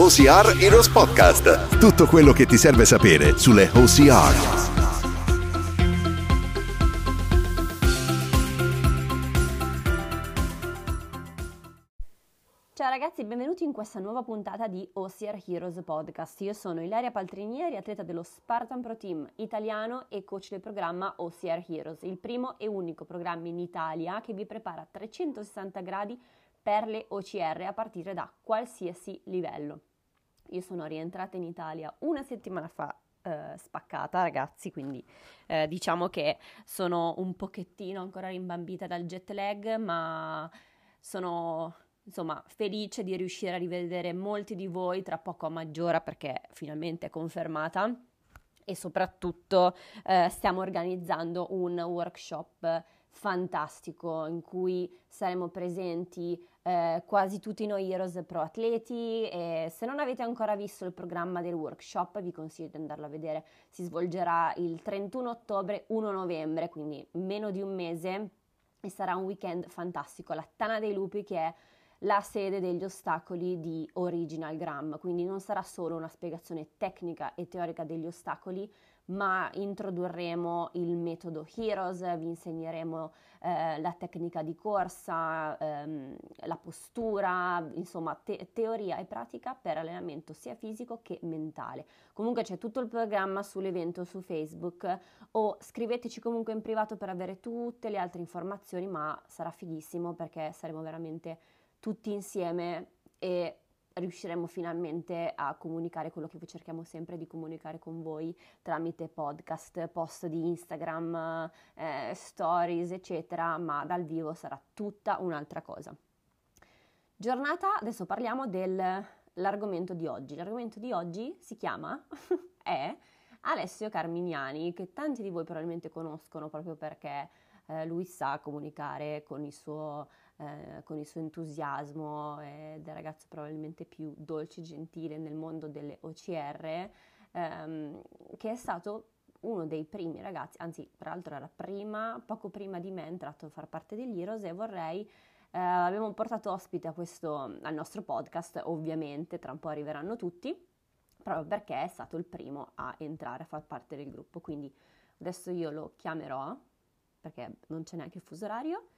OCR Heroes Podcast. Tutto quello che ti serve sapere sulle OCR. Ciao ragazzi, benvenuti in questa nuova puntata di OCR Heroes Podcast. Io sono Ilaria Paltrinieri, atleta dello Spartan Pro Team italiano e coach del programma OCR Heroes, il primo e unico programma in Italia che vi prepara a 360 gradi per le OCR a partire da qualsiasi livello. Io sono rientrata in Italia una settimana fa eh, spaccata, ragazzi, quindi eh, diciamo che sono un pochettino ancora rimbambita dal jet lag, ma sono insomma felice di riuscire a rivedere molti di voi tra poco a maggiora perché finalmente è confermata. E soprattutto eh, stiamo organizzando un workshop fantastico in cui saremo presenti eh, quasi tutti noi Heroes Pro Atleti e se non avete ancora visto il programma del workshop vi consiglio di andarlo a vedere, si svolgerà il 31 ottobre 1 novembre, quindi meno di un mese e sarà un weekend fantastico. La Tana dei Lupi che è la sede degli ostacoli di Original Gram, quindi non sarà solo una spiegazione tecnica e teorica degli ostacoli, ma introdurremo il metodo Heroes, vi insegneremo eh, la tecnica di corsa, ehm, la postura, insomma te- teoria e pratica per allenamento sia fisico che mentale. Comunque c'è tutto il programma sull'evento su Facebook o scriveteci comunque in privato per avere tutte le altre informazioni, ma sarà fighissimo perché saremo veramente tutti insieme e riusciremo finalmente a comunicare quello che cerchiamo sempre di comunicare con voi tramite podcast, post di Instagram, eh, stories, eccetera, ma dal vivo sarà tutta un'altra cosa. Giornata, adesso parliamo dell'argomento di oggi. L'argomento di oggi si chiama, è Alessio Carminiani, che tanti di voi probabilmente conoscono proprio perché eh, lui sa comunicare con il suo eh, con il suo entusiasmo ed è il ragazzo probabilmente più dolce e gentile nel mondo delle OCR, ehm, che è stato uno dei primi ragazzi, anzi tra l'altro era prima, poco prima di me è entrato a far parte degli Heroes e vorrei eh, abbiamo portato ospite questo, al nostro podcast, ovviamente tra un po' arriveranno tutti, proprio perché è stato il primo a entrare a far parte del gruppo. Quindi adesso io lo chiamerò, perché non c'è neanche il fuso orario,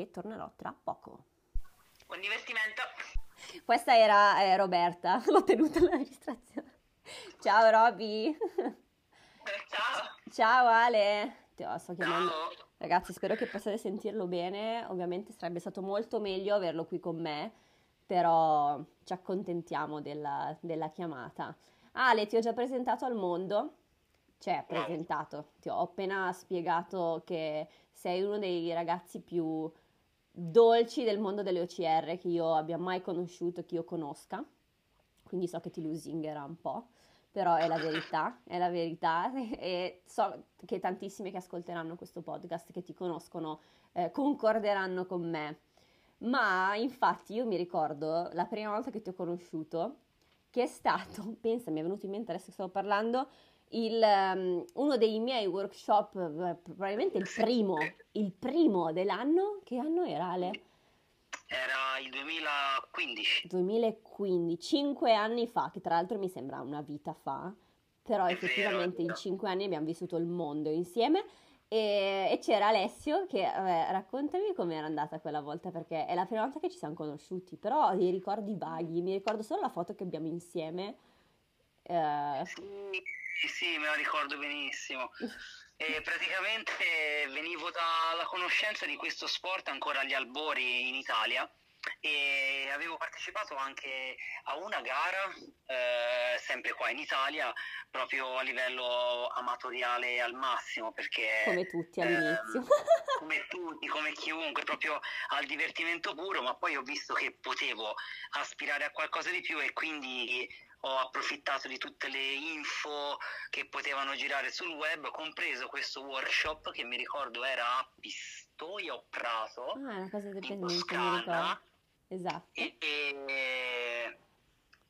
e tornerò tra poco. Buon divertimento! Questa era eh, Roberta, l'ho tenuta la registrazione. Ciao Roby! Ciao! Ciao Ale! Ti sto chiamando. Ciao. Ragazzi, spero che possiate sentirlo bene. Ovviamente sarebbe stato molto meglio averlo qui con me, però ci accontentiamo della, della chiamata. Ale, ti ho già presentato al mondo. Cioè, presentato, ti ho appena spiegato che sei uno dei ragazzi più dolci del mondo delle OCR che io abbia mai conosciuto, che io conosca. Quindi so che ti lusingherà un po', però è la verità, è la verità e so che tantissimi che ascolteranno questo podcast, che ti conoscono, eh, concorderanno con me. Ma infatti io mi ricordo la prima volta che ti ho conosciuto, che è stato, pensa, mi è venuto in mente adesso che stavo parlando, il, um, uno dei miei workshop, eh, probabilmente il primo, il primo dell'anno, che anno era Ale? Era il 2015. 2015, cinque anni fa, che tra l'altro mi sembra una vita fa, però effettivamente in cinque anni abbiamo vissuto il mondo insieme e, e c'era Alessio che, vabbè, raccontami com'era andata quella volta perché è la prima volta che ci siamo conosciuti, però ho dei ricordi vaghi, mi ricordo solo la foto che abbiamo insieme. eh, Sì, sì, me la ricordo benissimo. E praticamente venivo dalla conoscenza di questo sport ancora agli albori in Italia e avevo partecipato anche a una gara, eh, sempre qua in Italia, proprio a livello amatoriale al massimo, perché come tutti ehm, all'inizio. come tutti, come chiunque, proprio al divertimento puro, ma poi ho visto che potevo aspirare a qualcosa di più e quindi ho approfittato di tutte le info che potevano girare sul web, compreso questo workshop che mi ricordo era a Pistoia o Prato, Ah, una cosa in Toscana. Esatto. E, e-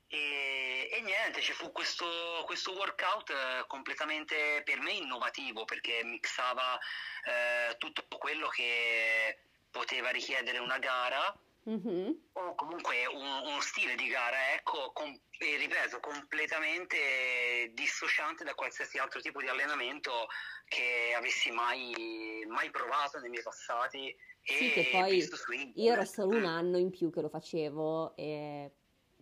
e- e niente, ci fu questo, questo workout eh, completamente per me innovativo perché mixava eh, tutto quello che poteva richiedere una gara mm-hmm. o comunque un, uno stile di gara, ecco, com- e ripeto, completamente dissociante da qualsiasi altro tipo di allenamento che avessi mai, mai provato nei miei passati. Sì, che poi io ero solo un anno in più che lo facevo e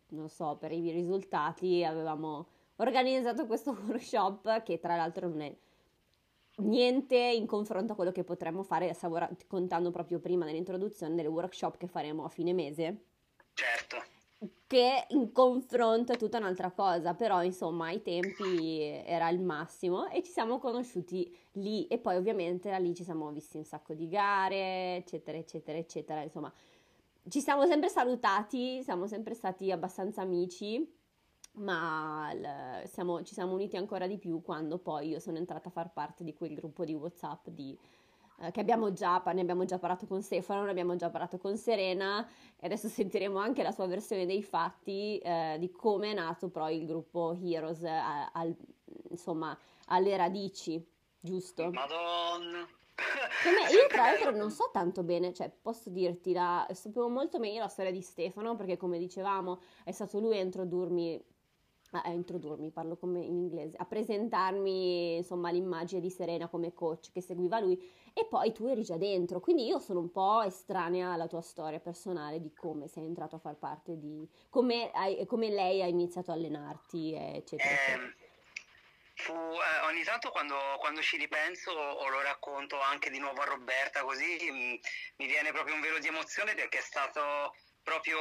non so, per i risultati avevamo organizzato questo workshop che tra l'altro non è niente in confronto a quello che potremmo fare, stavo contando proprio prima nell'introduzione delle workshop che faremo a fine mese. Certo. Che in confronto è tutta un'altra cosa, però insomma ai tempi era il massimo e ci siamo conosciuti lì e poi ovviamente da lì ci siamo visti un sacco di gare, eccetera, eccetera, eccetera, insomma ci siamo sempre salutati, siamo sempre stati abbastanza amici ma l- siamo, ci siamo uniti ancora di più quando poi io sono entrata a far parte di quel gruppo di WhatsApp di, eh, che abbiamo già, ne abbiamo già parlato con Stefano, ne abbiamo già parlato con Serena e adesso sentiremo anche la sua versione dei fatti eh, di come è nato poi il gruppo Heroes a, al, insomma alle radici, giusto? Madonna! Me, io tra l'altro non so tanto bene, cioè posso dirti, la, sapevo molto meglio la storia di Stefano perché come dicevamo è stato lui a introdurmi a, introdurmi, parlo come in inglese, a presentarmi insomma l'immagine di Serena come coach che seguiva lui e poi tu eri già dentro, quindi io sono un po' estranea alla tua storia personale di come sei entrato a far parte di, come, hai, come lei ha iniziato a allenarti, eccetera. Eh, fu, eh, ogni tanto quando, quando, ci ripenso o lo racconto anche di nuovo a Roberta così mi, mi viene proprio un velo di emozione perché è stato proprio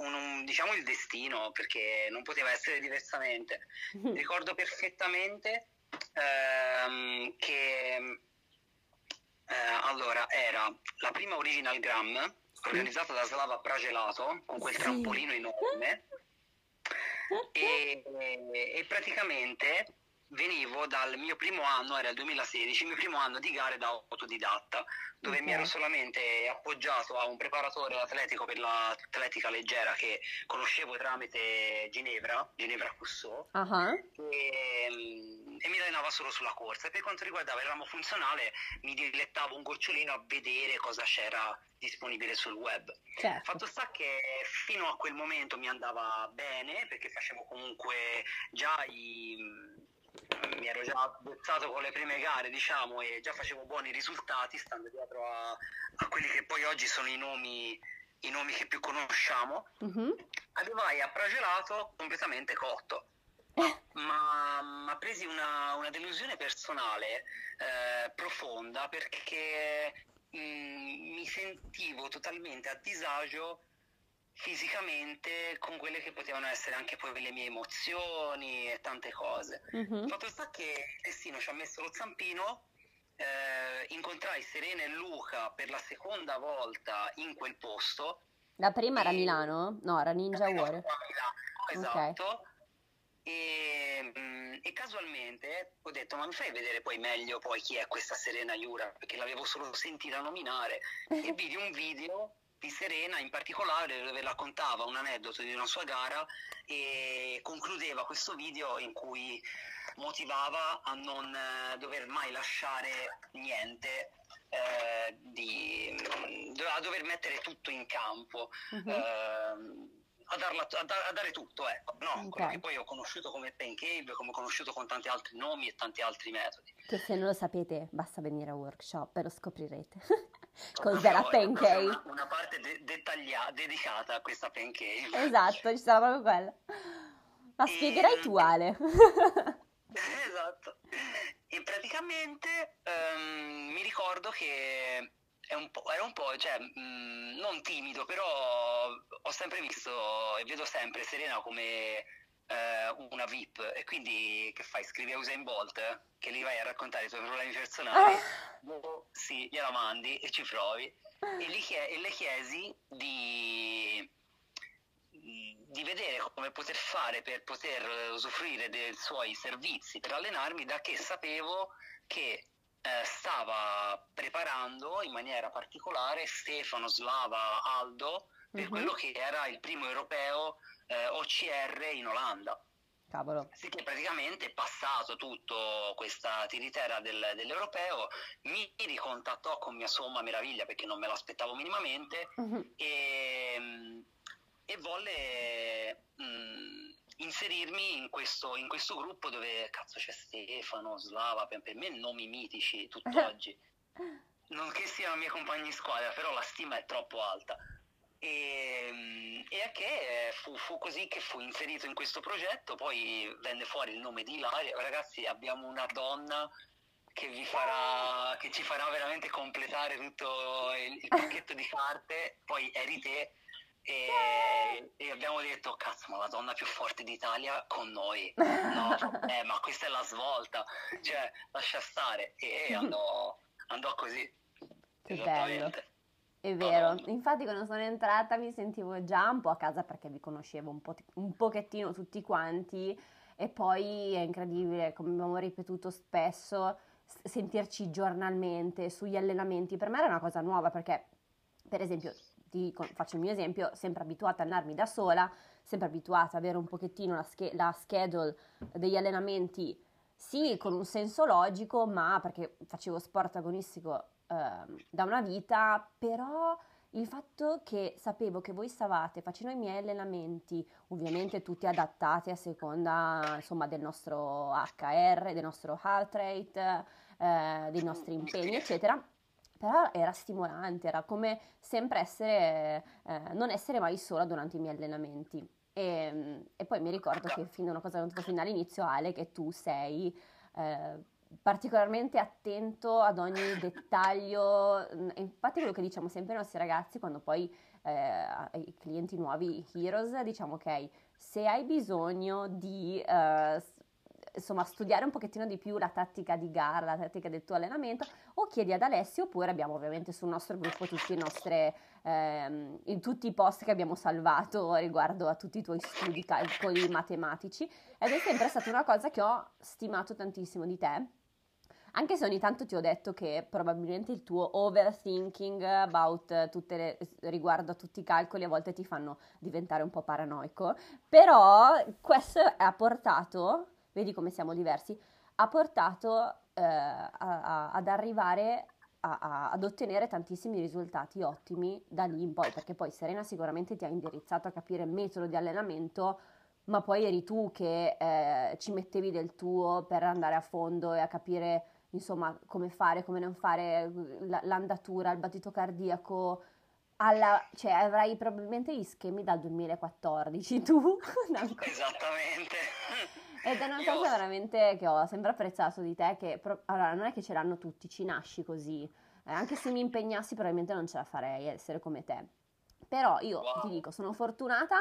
un, diciamo il destino, perché non poteva essere diversamente. Ricordo perfettamente ehm, che eh, allora era la prima Original Gram organizzata da Slava Pragelato con quel trampolino enorme. E, e praticamente venivo dal mio primo anno, era il 2016, il mio primo anno di gare da autodidatta, dove okay. mi ero solamente appoggiato a un preparatore atletico per l'atletica leggera che conoscevo tramite Ginevra, Ginevra Cussò, uh-huh. e, e, mi allenava solo sulla corsa. E per quanto riguardava il ramo funzionale, mi dilettavo un gocciolino a vedere cosa c'era disponibile sul web. Certo. Fatto sta che fino a quel momento mi andava bene, perché facevo comunque già i mi ero già abbozzato con le prime gare, diciamo, e già facevo buoni risultati, stando dietro a, a quelli che poi oggi sono i nomi, i nomi che più conosciamo. Mm-hmm. Arrivai a Pragelato completamente cotto. Eh. Ma, ma presi una, una, delusione personale eh, profonda perché mh, mm, mi sentivo totalmente a disagio fisicamente con quelle che potevano essere anche poi le mie emozioni e tante cose. Mm-hmm. Fatto sta che il destino ci ha messo lo zampino, eh, incontrai Serena e Luca per la seconda volta in quel posto. La prima era Milano? No, era Ninja War. Esatto. Okay. E, mm, e, casualmente ho detto ma mi fai vedere poi meglio poi chi è questa Serena Iura perché l'avevo solo sentita nominare e vidi un video di Serena in particolare dove raccontava un aneddoto di una sua gara e concludeva questo video in cui motivava a non eh, dover mai lasciare niente eh, di, a dover mettere tutto in campo uh-huh. eh, a, darla, a, da, a, dare tutto, ecco, no? Okay. quello che poi ho conosciuto come Pain Cave, come ho conosciuto con tanti altri nomi e tanti altri metodi. Che se non lo sapete basta venire a workshop e lo scoprirete. Cos'era Pain Cave? Una, una parte de- dettagliata, dedicata a questa Pain Cave. Esatto, ci sarà proprio quella. Ma spiegherai e... tu Ale. esatto. E praticamente um, mi ricordo che un era un po', cioè, mh, mm, non timido, però ho sempre visto e vedo sempre Serena come eh, una VIP e quindi che fai? Scrivi a Usain Bolt che gli vai a raccontare i tuoi problemi personali? Oh. Sì, gliela mandi e ci provi. E, gli chie- e le chiesi di, di vedere come poter fare per poter usufruire dei suoi servizi per allenarmi da che sapevo che eh, stava preparando in maniera particolare Stefano Slava Aldo per uh-huh. quello che era il primo europeo eh, OCR in Olanda. Cavolo. Sì, che praticamente è passato tutto questa tiritera del, dell'europeo, mi ricontattò con mia somma meraviglia perché non me l'aspettavo minimamente uh-huh. e, e, volle mh, inserirmi in questo, in questo, gruppo dove cazzo c'è Stefano, Slava, per, me nomi mitici tutt'oggi. non che siano miei compagni di squadra, però la stima è troppo alta. E, e a che fu, fu, così che fu inserito in questo progetto, poi venne fuori il nome di Ilaria. Ragazzi, abbiamo una donna che, vi farà, che ci farà veramente completare tutto il, il pacchetto di carte, poi eri te. E, e, abbiamo detto cazzo ma la donna più forte d'Italia con noi no eh, ma questa è la svolta. Cioè lascia stare. E andò, andò così. Che bello. È vero, infatti quando sono entrata mi sentivo già un po' a casa perché vi conoscevo un, po t- un pochettino tutti quanti. E poi è incredibile, come abbiamo ripetuto spesso, sentirci giornalmente sugli allenamenti. Per me era una cosa nuova perché, per esempio, ti faccio il mio esempio, sempre abituata ad allenarmi da sola, sempre abituata ad avere un pochettino la, sch- la schedule degli allenamenti, sì, con un senso logico, ma perché facevo sport agonistico Ehm, da una vita, però il fatto che sapevo che voi stavate facendo i miei allenamenti, ovviamente tutti adattati a seconda insomma, del nostro HR, del nostro heart rate, eh, dei nostri impegni, eccetera. Però era stimolante, era come sempre essere, eh, non essere mai sola durante i miei allenamenti. E, e poi mi ricordo che fin da una cosa che ho detto fin dall'inizio, Ale, che tu sei eh, particolarmente attento ad ogni dettaglio. Mm, infatti quello che diciamo sempre ai nostri ragazzi quando poi eh, ai clienti nuovi Heroes diciamo ok, se hai bisogno di eh, insomma studiare un pochettino di più la tattica di gara, la tattica del tuo allenamento o chiedi ad Alessio oppure abbiamo ovviamente sul nostro gruppo tutti i nostri ehm, in tutti i post che abbiamo salvato riguardo a tutti i tuoi studi calcoli matematici. Ed è sempre stata una cosa che ho stimato tantissimo di te. Anche se ogni tanto ti ho detto che probabilmente il tuo overthinking le, riguardo a tutti i calcoli a volte ti fanno diventare un po' paranoico, però questo ha portato, vedi come siamo diversi, ha portato eh, a, a, ad arrivare a, ad ottenere tantissimi risultati ottimi da lì in poi, perché poi Serena sicuramente ti ha indirizzato a capire il metodo di allenamento, ma poi eri tu che eh, ci mettevi del tuo per andare a fondo e a capire insomma, come fare, come non fare, l'andatura, il battito cardiaco, alla, cioè avrai probabilmente gli schemi dal 2014 tu. Esattamente. Ed è una Io... cosa veramente che ho sempre apprezzato di te, che pro- allora non è che ce l'hanno tutti, ci nasci così. Eh, anche se mi impegnassi probabilmente non ce la farei essere come te. Però io wow. ti dico, sono fortunata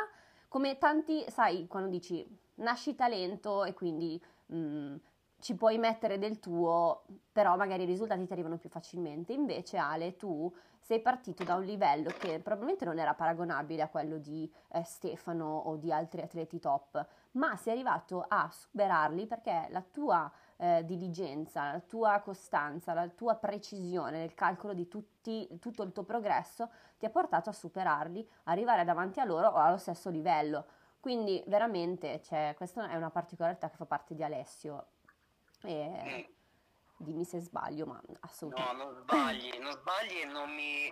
come tanti, sai, quando dici nasci talento e quindi mh, mm, ci puoi mettere del tuo, però magari i risultati ti arrivano più facilmente. Invece, Ale, tu sei partito da un livello che probabilmente non era paragonabile a quello di eh, Stefano o di altri atleti top, ma sei arrivato a superarli perché la tua eh, diligenza, la tua costanza, la tua precisione nel calcolo di tutti, tutto il tuo progresso ti ha portato a superarli, arrivare davanti a loro o allo stesso livello. Quindi veramente, cioè, questa è una particolarità che fa parte di Alessio e mm. dimmi se sbaglio, ma assolutamente. No, non sbagli, non sbagli e non mi,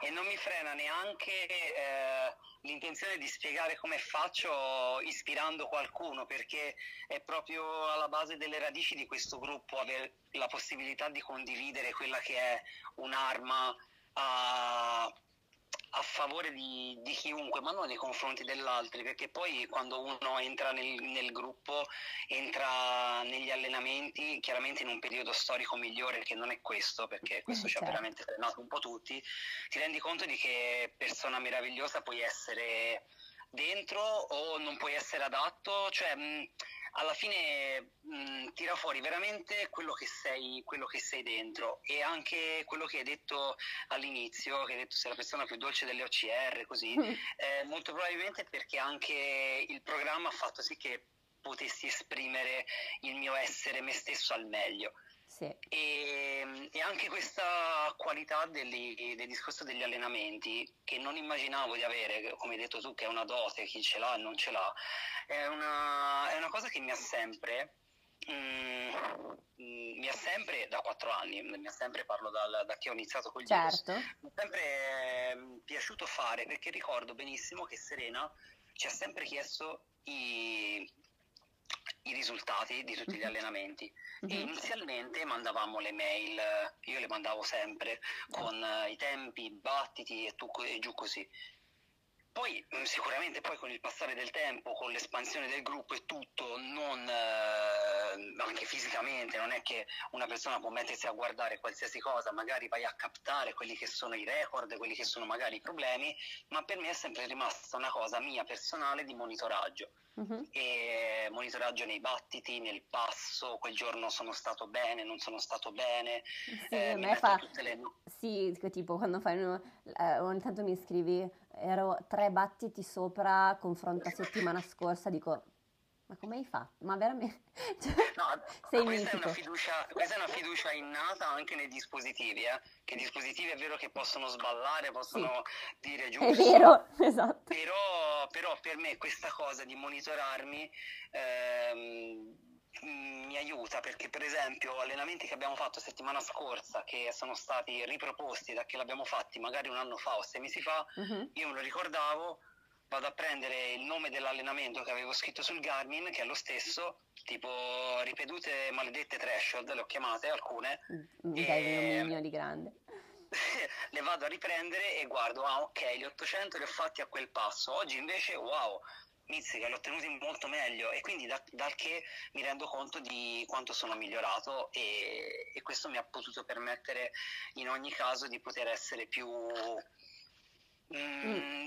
e non mi frena neanche eh, l'intenzione di spiegare come faccio ispirando qualcuno, perché è proprio alla base delle radici di questo gruppo avere la possibilità di condividere quella che è un'arma a a favore di, di, chiunque, ma non nei confronti dell'altro, perché poi quando uno entra nel, nel, gruppo, entra negli allenamenti, chiaramente in un periodo storico migliore che non è questo, perché questo mm, ci ha certo. veramente frenato un po' tutti, ti rendi conto di che persona meravigliosa puoi essere dentro o non puoi essere adatto, cioè... Mh, alla fine mh, tira fuori veramente quello che, sei, quello che sei dentro e anche quello che hai detto all'inizio, che hai detto sei la persona più dolce delle OCR, così, mm. eh, molto probabilmente perché anche il programma ha fatto sì che potessi esprimere il mio essere me stesso al meglio. Sì. E, e, anche questa qualità degli, del discorso degli allenamenti, che non immaginavo di avere, come hai detto tu, che è una dote, chi ce l'ha e non ce l'ha, è una, è una cosa che mi ha sempre Mm, mm, mi ha sempre, da quattro anni, mi ha sempre, parlo dal, da che ho iniziato con gli certo. mi è sempre eh, piaciuto fare perché ricordo benissimo che Serena ci ha sempre chiesto i, i risultati di tutti gli mhm. allenamenti e inizialmente mandavamo le mail, io le mandavo sempre con uh, i tempi, i battiti e, tu, e giù così. Poi mm, sicuramente poi con il passare del tempo, con l'espansione del gruppo e tutto, non, eh, anche fisicamente, non è che una persona può mettersi a guardare qualsiasi cosa, magari vai a captare quelli che sono i record, quelli che sono magari i problemi, ma per me è sempre rimasta una cosa mia personale di monitoraggio. Uh-huh. E monitoraggio nei battiti, nel passo, quel giorno sono stato bene, non sono stato bene. Sì, eh, a me fa... Le... Sì, tipo quando fai uno... eh, ogni tanto mi scrivi, ero tre battiti sopra, confronto a settimana scorsa, dico ma come hai fatto? Ma veramente? Cioè, no, sei questa, è una fiducia, questa è una fiducia innata anche nei dispositivi, eh? che i dispositivi è vero che possono sballare, possono sì. dire giusto. È vero, esatto. Però, però, per me questa cosa di monitorarmi ehm, mi aiuta perché per esempio allenamenti che abbiamo fatto settimana scorsa che sono stati riproposti da che l'abbiamo fatti magari un anno fa o sei mesi fa, uh-huh. io me lo ricordavo vado a prendere il nome dell'allenamento che avevo scritto sul Garmin, che è lo stesso, tipo ripetute maledette threshold, le ho chiamate alcune. Mi dai un di grande. le vado a riprendere e guardo, ah ok, gli 800 li ho fatti a quel passo, oggi invece wow, Mizzica li ho ottenuti molto meglio e quindi da, dal che mi rendo conto di quanto sono migliorato e, e questo mi ha potuto permettere in ogni caso di poter essere più... Mm, mm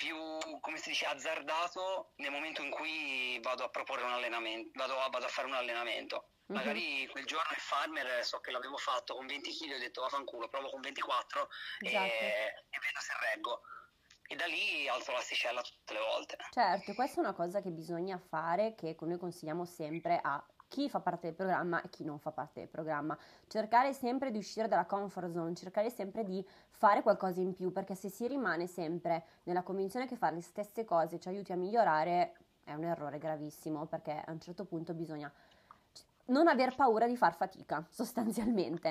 più, come si dice, azzardato nel momento in cui vado a proporre un allenamento, vado a, vado a fare un allenamento. Mm-hmm. Magari quel giorno il farmer so che l'avevo fatto con 20 kg ho detto vaffanculo, provo con 24 esatto. e, e vedo se reggo. E da lì alzo l'asticella tutte le volte. Certo, questa è una cosa che bisogna fare, che noi consigliamo sempre a chi fa parte del programma e chi non fa parte del programma. Cercare sempre di uscire dalla comfort zone, cercare sempre di fare qualcosa in più, perché se si rimane sempre nella convinzione che fare le stesse cose ci aiuti a migliorare, è un errore gravissimo, perché a un certo punto bisogna non aver paura di far fatica, sostanzialmente.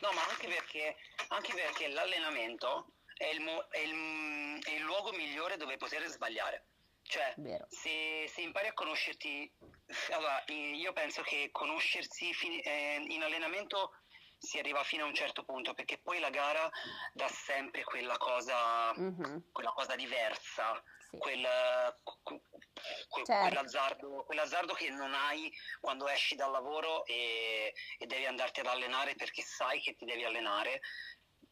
No, ma anche perché, anche perché l'allenamento è il, mo- è, il, è il luogo migliore dove poter sbagliare. Cioè, se, se, impari a conoscerti, allora io penso che conoscersi fin, eh, in allenamento si arriva fino a un certo punto perché poi la gara dà sempre quella cosa, mm-hmm. quella cosa diversa, sì. quel, que, certo. quell'azzardo, quell'azzardo, che non hai quando esci dal lavoro e, e devi andarti ad allenare perché sai che ti devi allenare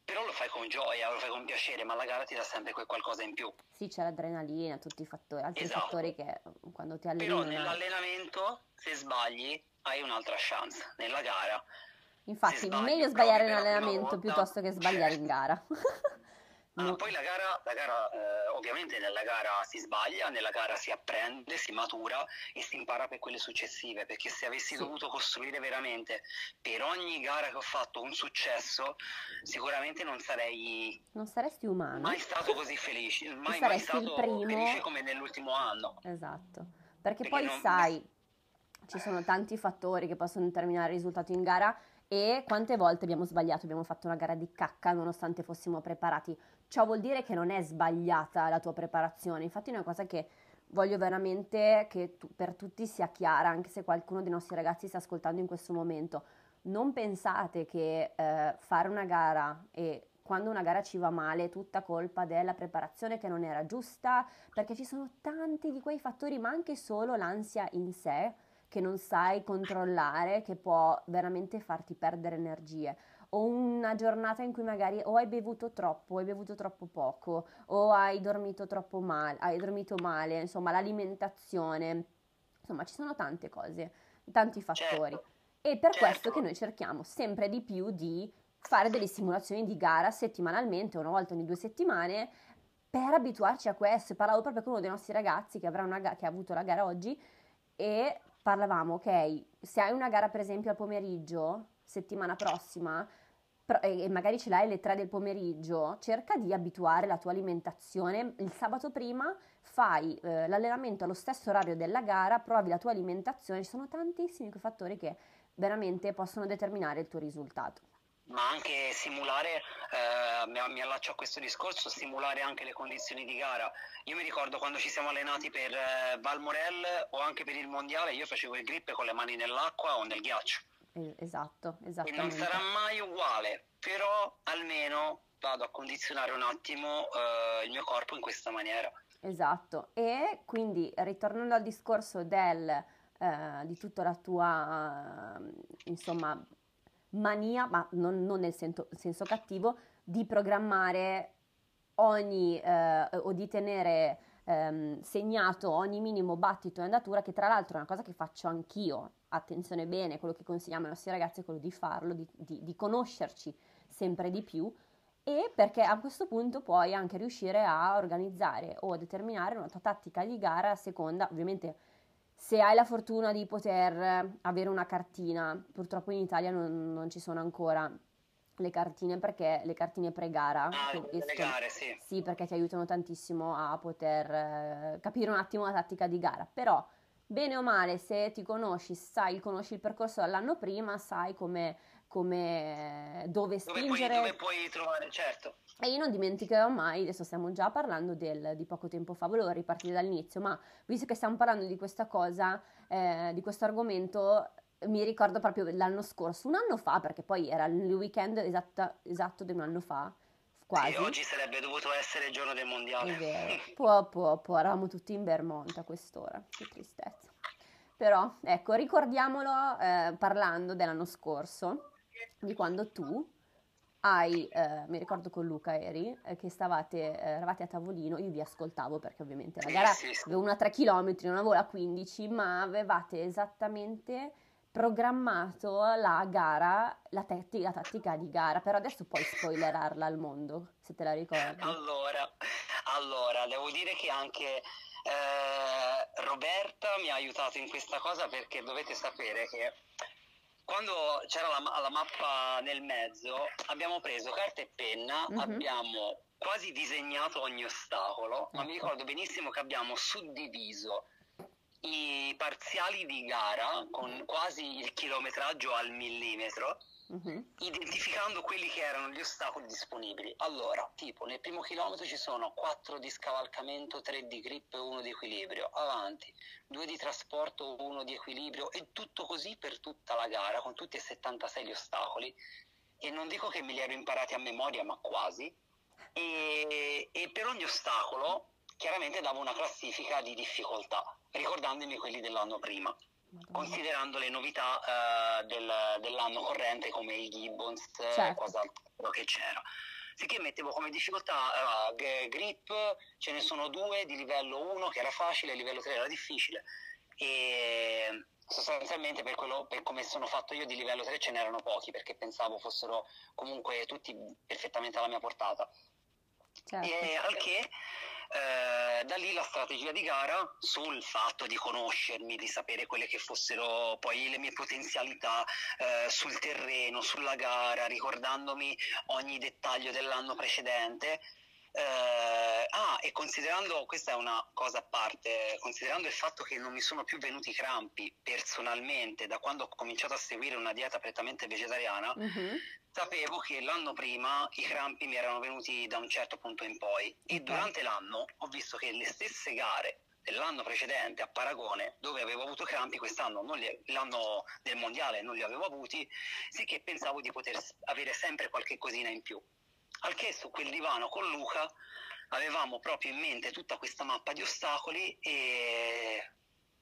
però lo fai con gioia, lo fai con piacere, ma la gara ti dà sempre quel qualcosa in più. Sì, c'è l'adrenalina, tutti i fattori, altri esatto. fattori che quando ti alleni... Però nell'allenamento, se sbagli, hai un'altra chance. Nella gara... Infatti, meglio sbagliare in allenamento volta, piuttosto che sbagliare in gara. Ah, no. Poi la gara, la gara eh, ovviamente nella gara si sbaglia, nella gara si apprende, si matura e si impara per quelle successive, perché se avessi sì. dovuto costruire veramente per ogni gara che ho fatto un successo, sicuramente non sarei... Non saresti umano. Mai stato così felice, mai, mai stato felice come nell'ultimo anno. Esatto, perché, perché poi non... sai, ci sono tanti fattori che possono determinare il risultato in gara e quante volte abbiamo sbagliato, abbiamo fatto una gara di cacca nonostante fossimo preparati. Ciò vuol dire che non è sbagliata la tua preparazione, infatti è una cosa che voglio veramente che tu, per tutti sia chiara, anche se qualcuno dei nostri ragazzi sta ascoltando in questo momento. Non pensate che eh, fare una gara e quando una gara ci va male è tutta colpa della preparazione che non era giusta, perché ci sono tanti di quei fattori, ma anche solo l'ansia in sé che non sai controllare, che può veramente farti perdere energie. O una giornata in cui magari o hai bevuto troppo, o hai bevuto troppo poco, o hai dormito troppo male, hai dormito male, insomma l'alimentazione, insomma ci sono tante cose, tanti fattori. Certo. E per certo. questo che noi cerchiamo sempre di più di fare delle simulazioni di gara settimanalmente, una volta ogni due settimane, per abituarci a questo. Parlavo proprio con uno dei nostri ragazzi che, avrà una, che ha avuto la gara oggi e parlavamo, ok, se hai una gara per esempio al pomeriggio, settimana prossima, e magari ce l'hai alle 3 del pomeriggio, cerca di abituare la tua alimentazione. Il sabato prima fai eh, l'allenamento allo stesso orario della gara, provi la tua alimentazione, ci sono tantissimi fattori che veramente possono determinare il tuo risultato ma anche simulare, eh, mi, allaccio a questo discorso, simulare anche le condizioni di gara. Io mi ricordo quando ci siamo allenati per eh, Valmorel o anche per il mondiale, io facevo il grip con le mani nell'acqua o nel ghiaccio. Esatto, esatto. Non sarà mai uguale, però almeno vado a condizionare un attimo eh, il mio corpo in questa maniera. Esatto, e quindi ritornando al discorso del, eh, di tutta la tua, insomma, mania, ma non, non nel senso, senso, cattivo, di programmare ogni eh, o di tenere ehm, segnato ogni minimo battito e andatura, che tra l'altro è una cosa che faccio anch'io. Attenzione bene, quello che consigliamo ai nostri ragazzi è quello di farlo, di, di, di conoscerci sempre di più e perché a questo punto puoi anche riuscire a organizzare o a determinare una tua tattica di gara a seconda, ovviamente se hai la fortuna di poter avere una cartina, purtroppo in Italia non, non ci sono ancora le cartine perché le cartine pre-gara. Ah, le gare, sì. Sì, perché ti aiutano tantissimo a poter eh, capire un attimo la tattica di gara. Però, bene o male, se ti conosci, sai, conosci il percorso dall'anno prima, sai come, come dove spingere. Dove puoi, dove puoi trovare, certo. E io non dimenticherò mai, adesso stiamo già parlando del, di poco tempo fa, volevo ripartire dall'inizio, ma visto che stiamo parlando di questa cosa, eh, di questo argomento, mi ricordo proprio l'anno scorso, un anno fa, perché poi era il weekend esatta, esatto di un anno fa, quasi. E oggi sarebbe dovuto essere il giorno del mondiale. È vero, può, può, può, eravamo tutti in Vermont a quest'ora, che tristezza. Però, ecco, ricordiamolo eh, parlando dell'anno scorso, di quando tu hai, eh, mi ricordo con Luca eri, eh, che stavate, eh, eravate a tavolino, io vi ascoltavo perché ovviamente la gara aveva una 3 km, non avevo la 15, ma avevate esattamente programmato la gara, la, tetti, la tattica di gara, però adesso puoi spoilerarla al mondo, se te la ricordi. Allora, allora devo dire che anche eh, Roberta mi ha aiutato in questa cosa perché dovete sapere che quando c'era la, la, mappa nel mezzo, abbiamo preso carta e penna, mm-hmm. abbiamo quasi disegnato ogni ostacolo, ma mi ecco. ricordo benissimo che abbiamo suddiviso i parziali di gara con quasi il chilometraggio al millimetro uh-huh. identificando quelli che erano gli ostacoli disponibili. Allora, tipo nel primo chilometro ci sono 4 di scavalcamento, 3 di grip e 1 di equilibrio, avanti, 2 di trasporto, 1 di equilibrio e tutto così per tutta la gara con tutti e 76 gli ostacoli e non dico che me li ero imparati a memoria, ma quasi. E, e per ogni ostacolo chiaramente davo una classifica di difficoltà, ricordandomi quelli dell'anno prima considerando le novità uh, del, dell'anno corrente come i Gibbons e certo. qualcos'altro che c'era. Sicché mettevo come difficoltà uh, grip, ce ne sono due di livello 1 che era facile, livello 3 era difficile e sostanzialmente per, quello, per come sono fatto io di livello 3 ce n'erano pochi perché pensavo fossero comunque tutti perfettamente alla mia portata. Certo. E al che eh, da lì la strategia di gara sul fatto di conoscermi, di sapere quelle che fossero poi le mie potenzialità eh, sul terreno, sulla gara, ricordandomi ogni dettaglio dell'anno precedente. Eh, ah, e considerando, questa è una cosa a parte, considerando il fatto che non mi sono più venuti crampi personalmente da quando ho cominciato a seguire una dieta prettamente vegetariana, mm-hmm. sapevo che l'anno prima i crampi mi erano venuti da un certo punto in poi. E durante l'anno ho visto che le stesse gare dell'anno precedente a paragone dove avevo avuto crampi quest'anno li, l'anno del mondiale non li avevo avuti sicché pensavo di poter avere sempre qualche cosina in più al che su quel divano con Luca avevamo proprio in mente tutta questa mappa di ostacoli e,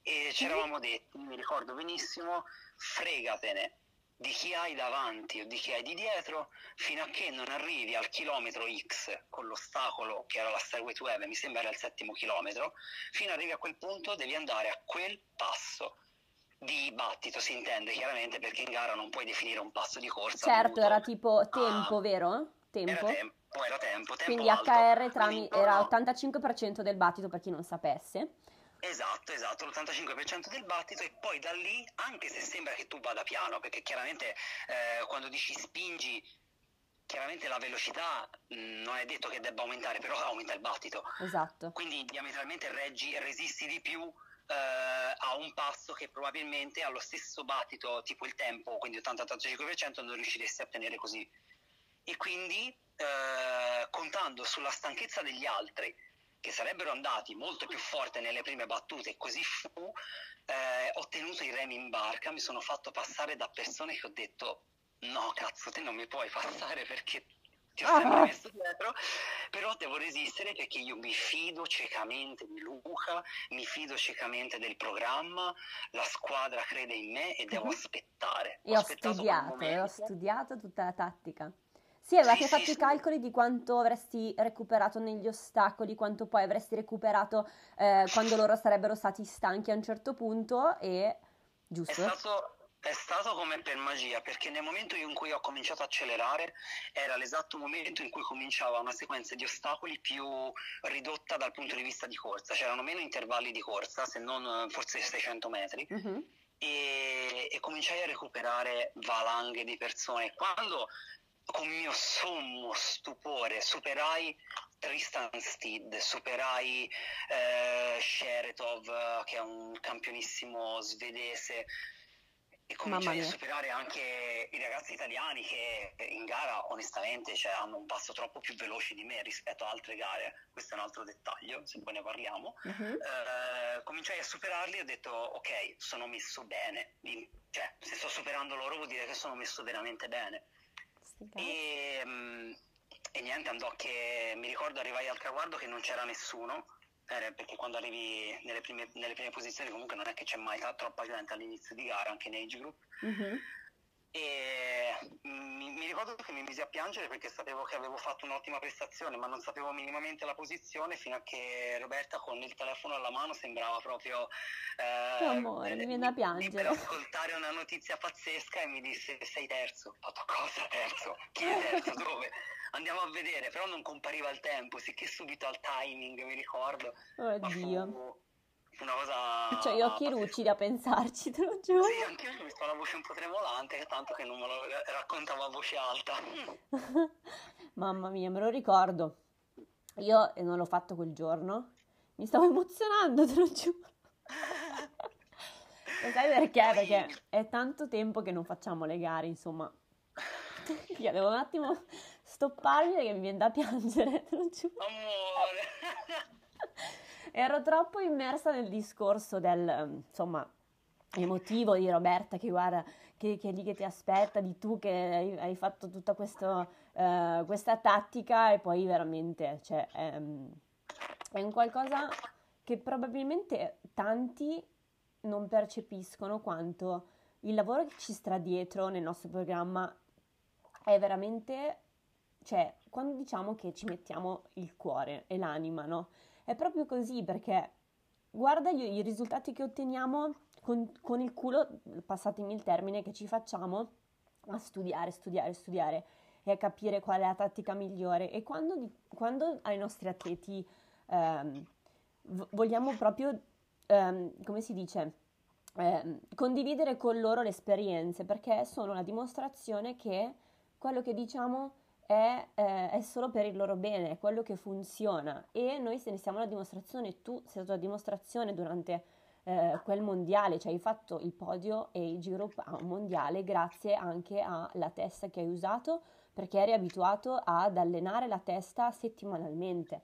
e ci eravamo detti mi ricordo benissimo fregatene di chi hai davanti o di chi hai di dietro fino a che non arrivi al chilometro X con l'ostacolo che era la Stairway to Heaven, mi sembra era il settimo chilometro, fino ad arrivi a quel punto devi andare a quel passo di battito, si intende chiaramente perché in gara non puoi definire un passo di corsa. Certo, era tipo tempo, a... vero? Tempo. Era tempo, era tempo, tempo Quindi alto. HR trami... era l'85% del battito per chi non sapesse. Esatto, esatto, l'85% del battito e poi da lì, anche se sembra che tu vada piano, perché chiaramente eh, quando dici spingi, chiaramente la velocità mh, mm, non è detto che debba aumentare, però aumenta il battito. Esatto. Quindi diametralmente reggi, resisti di più eh, a un passo che probabilmente allo stesso battito, tipo il tempo, quindi 80-85%, non riusciresti a ottenere così. E quindi eh, contando sulla stanchezza degli altri, che sarebbero andati molto più forte nelle prime battute, e così fu, eh, ho tenuto i remi in barca, mi sono fatto passare da persone che ho detto no cazzo te non mi puoi passare perché ti ho sempre messo dietro, però devo resistere perché io mi fido ciecamente di Luca, mi fido ciecamente del programma, la squadra crede in me e devo uh-huh. aspettare. Ho e ho studiato, e ho studiato tutta la tattica. Sì, avevate sì, fatto sì, i calcoli di quanto avresti recuperato negli ostacoli, quanto poi avresti recuperato eh, quando loro sarebbero stati stanchi a un certo punto e... giusto? È stato, è stato come per magia, perché nel momento in cui ho cominciato a accelerare era l'esatto momento in cui cominciava una sequenza di ostacoli più ridotta dal punto di vista di corsa, c'erano meno intervalli di corsa, se non forse 600 metri. Uh-huh. E, e, cominciai a recuperare valanghe di persone. Quando con mio sommo stupore superai Tristan Steed, superai eh, Sheretov, che è un campionissimo svedese, e cominciai a superare anche i ragazzi italiani che in gara onestamente cioè, hanno un passo troppo più veloce di me rispetto a altre gare, questo è un altro dettaglio, se poi ne parliamo. Uh-huh. Eh, cominciai a superarli e ho detto ok, sono messo bene, cioè se sto superando loro vuol dire che sono messo veramente bene. E, um, e, niente, andò che mi ricordo arrivai al traguardo che non c'era nessuno, eh, perché quando arrivi nelle prime, nelle prime, posizioni comunque non è che c'è mai troppa gente all'inizio di gara, anche in age group. Mm-hmm e mi, mi, ricordo che mi misi a piangere perché sapevo che avevo fatto un'ottima prestazione ma non sapevo minimamente la posizione fino a che Roberta con il telefono alla mano sembrava proprio eh, amore, mi viene da piangere per ascoltare una notizia pazzesca e mi disse sei terzo ho fatto cosa terzo? chi è terzo? dove? andiamo a vedere però non compariva il tempo sicché subito al timing mi ricordo oddio una cosa... Cioè, gli occhi lucidi a pensarci, te lo giuro. Sì, anche io mi sto la voce un po' tremolante, tanto che non me lo raccontavo a voce alta. Mamma mia, me lo ricordo. Io non l'ho fatto quel giorno, mi stavo emozionando, te lo giuro. Lo sai perché? Perché è tanto tempo che non facciamo le gare, insomma. Io devo un attimo stopparmi perché mi viene da piangere, te lo giuro. Amore! Ero troppo immersa nel discorso del, ehm, insomma, emotivo di Roberta che guarda, che, che è lì che ti aspetta, di tu che hai, hai fatto tutta questo, uh, questa tattica e poi veramente, cioè, um, è un qualcosa che probabilmente tanti non percepiscono quanto il lavoro che ci sta dietro nel nostro programma è veramente, cioè, quando diciamo che ci mettiamo il cuore e l'anima, no? È proprio così perché guarda i risultati che otteniamo con, con il culo, passatemi il termine, che ci facciamo a studiare, studiare, studiare e a capire qual è la tattica migliore. E quando, quando ai nostri atleti ehm, vogliamo proprio, ehm, come si dice, ehm, condividere con loro le esperienze, perché sono la dimostrazione che quello che diciamo è, eh, è, solo per il loro bene, è quello che funziona. E noi se ne siamo la dimostrazione, tu sei stata la dimostrazione durante eh, quel mondiale, cioè hai fatto il podio e il giro mondiale grazie anche alla testa che hai usato perché eri abituato ad allenare la testa settimanalmente.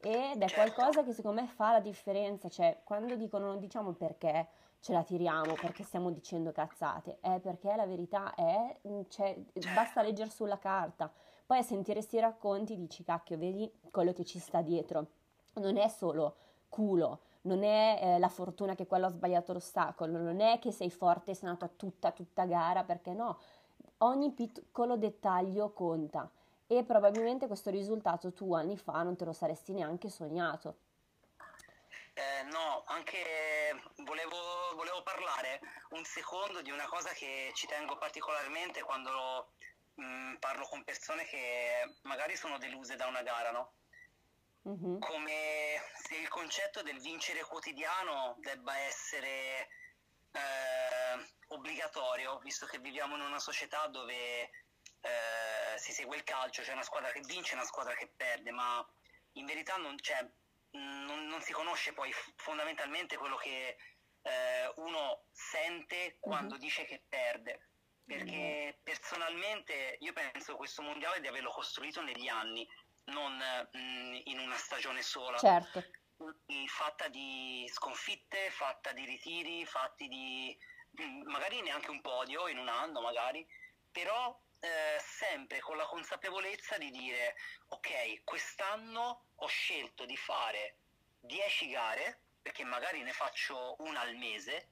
Ed è qualcosa che secondo me fa la differenza, cioè quando dicono non diciamo perché ce la tiriamo, perché stiamo dicendo cazzate, è perché la verità è, cioè, basta leggere sulla carta, poi a sentire questi racconti dici, cacchio, vedi quello che ci sta dietro. Non è solo culo, non è eh, la fortuna che quello ha sbagliato l'ostacolo, non è che sei forte e sei andato a tutta, tutta gara, perché no, ogni piccolo dettaglio conta e probabilmente questo risultato tu anni fa non te lo saresti neanche sognato. Eh, no, anche volevo, volevo, parlare un secondo di una cosa che ci tengo particolarmente quando mh, mm, parlo con persone che magari sono deluse da una gara, no? mm-hmm. come se il concetto del vincere quotidiano debba essere eh, obbligatorio, visto che viviamo in una società dove eh, si segue il calcio, c'è una squadra che vince e una squadra che perde, ma in verità non, c'è, non, non si conosce poi fondamentalmente quello che eh, uno sente quando mm-hmm. dice che perde. Perché mm. personalmente io penso questo mondiale di averlo costruito negli anni, non mh, mm, in una stagione sola. Certo. Fatta di sconfitte, fatta di ritiri, fatti di mm, magari neanche un podio in un anno, magari, però eh, sempre con la consapevolezza di dire ok, quest'anno ho scelto di fare 10 gare, perché magari ne faccio una al mese,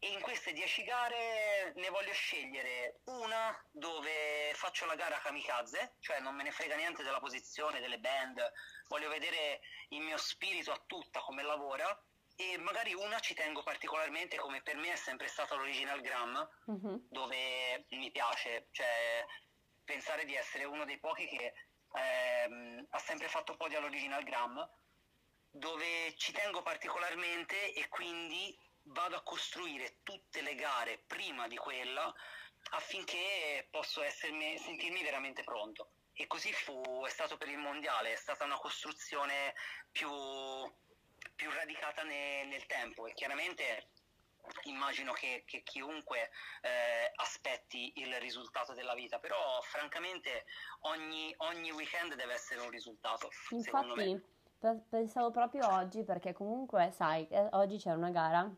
in queste 10 gare ne voglio scegliere una dove faccio la gara kamikaze, cioè non me ne frega niente della posizione, delle band, voglio vedere il mio spirito a tutta come lavora e magari una ci tengo particolarmente come per me è sempre stata l'original gram mm-hmm. dove mi piace cioè pensare di essere uno dei pochi che ehm, ha sempre fatto podio all'original gram dove ci tengo particolarmente e quindi vado a costruire tutte le gare prima di quella affinché posso essermi, sentirmi veramente pronto e così fu, è stato per il mondiale, è stata una costruzione più più radicata ne, nel tempo e chiaramente immagino che, che chiunque eh, aspetti il risultato della vita, però francamente ogni, ogni, weekend deve essere un risultato. Infatti pensavo proprio oggi perché comunque sai, eh, oggi c'è una gara,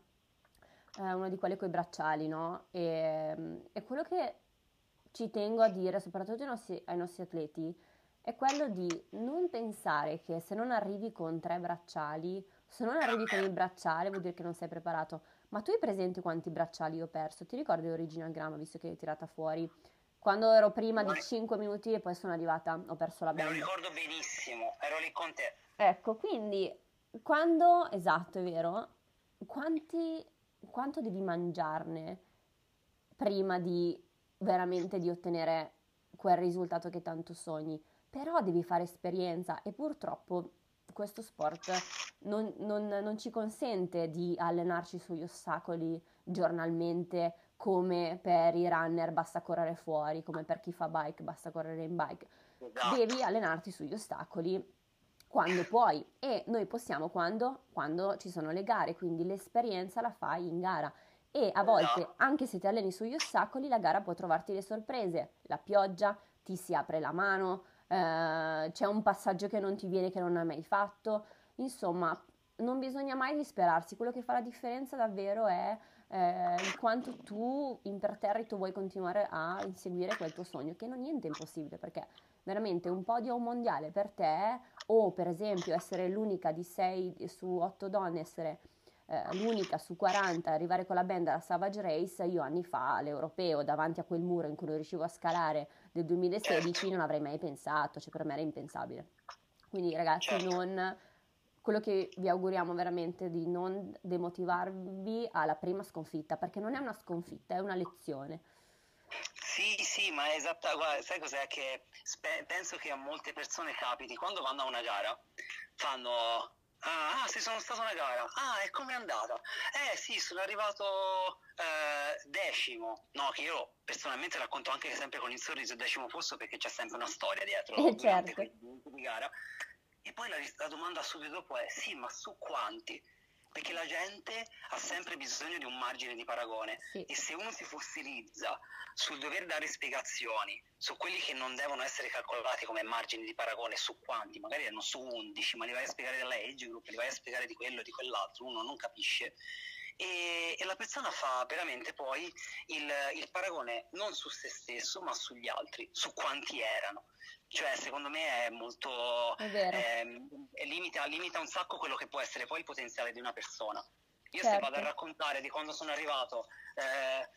eh, una di quelle con i bracciali, no? E, e, quello che ci tengo a dire, soprattutto ai nostri, ai nostri atleti, è quello di non pensare che se non arrivi con tre bracciali se non arrivi con il bracciale vuol dire che non sei preparato. Ma tu hai presente quanti bracciali ho perso? Ti ricordi l'original gramma, visto che hai tirata fuori? Quando ero prima di 5 minuti e poi sono arrivata, ho perso la band. Me lo ricordo benissimo, ero lì con te. Ecco, quindi quando, esatto, è vero, quanti, quanto devi mangiarne prima di veramente di ottenere quel risultato che tanto sogni? Però devi fare esperienza e purtroppo questo sport non, non, non ci consente di allenarci sugli ostacoli giornalmente come per i runner basta correre fuori, come per chi fa bike basta correre in bike. Esatto. Devi allenarti sugli ostacoli quando puoi. E noi possiamo quando? Quando ci sono le gare, quindi l'esperienza la fai in gara. E a volte esatto. anche se ti alleni sugli ostacoli la gara può trovarti le sorprese, la pioggia, ti si apre la mano, eh, c'è un passaggio che non ti viene che non hai mai fatto, insomma non bisogna mai disperarsi, quello che fa la differenza davvero è eh, quanto tu imperterrito vuoi continuare a inseguire quel tuo sogno, che non è niente impossibile, perché veramente un podio mondiale per te, o per esempio essere l'unica di 6 su 8 donne, essere eh, l'unica su 40 arrivare con la band alla Savage Race, io anni fa all'europeo davanti a quel muro in cui non riuscivo a scalare del 2016 certo. non avrei mai pensato, cioè per me era impensabile. Quindi ragazzi certo. non quello che vi auguriamo veramente di non demotivarvi alla prima sconfitta, perché non è una sconfitta, è una lezione. Sì, ma è esatta, guarda, sai cos'è che spe- penso che a molte persone capiti quando vanno a una gara fanno Ah, ah, sì, sono stato a una gara. Ah, e com'è andata? Eh sì, sono arrivato eh, decimo. No, che io personalmente racconto anche sempre con il sorriso decimo posto perché c'è sempre una storia dietro eh, certo. di gara. E poi la, la domanda subito dopo è sì, ma su quanti? Perché la gente ha sempre bisogno di un margine di paragone sì. e se uno si fossilizza sul dover dare spiegazioni su quelli che non devono essere calcolati come margini di paragone su quanti, magari erano su 11, ma li vai a spiegare della age group, li vai a spiegare di quello e di quell'altro, uno non capisce e, e, la persona fa veramente poi il, il, paragone non su se stesso ma sugli altri, su quanti erano. Cioè, secondo me è molto. È eh, limita, limita un sacco quello che può essere poi il potenziale di una persona. Io certo. se vado a raccontare di quando sono arrivato eh,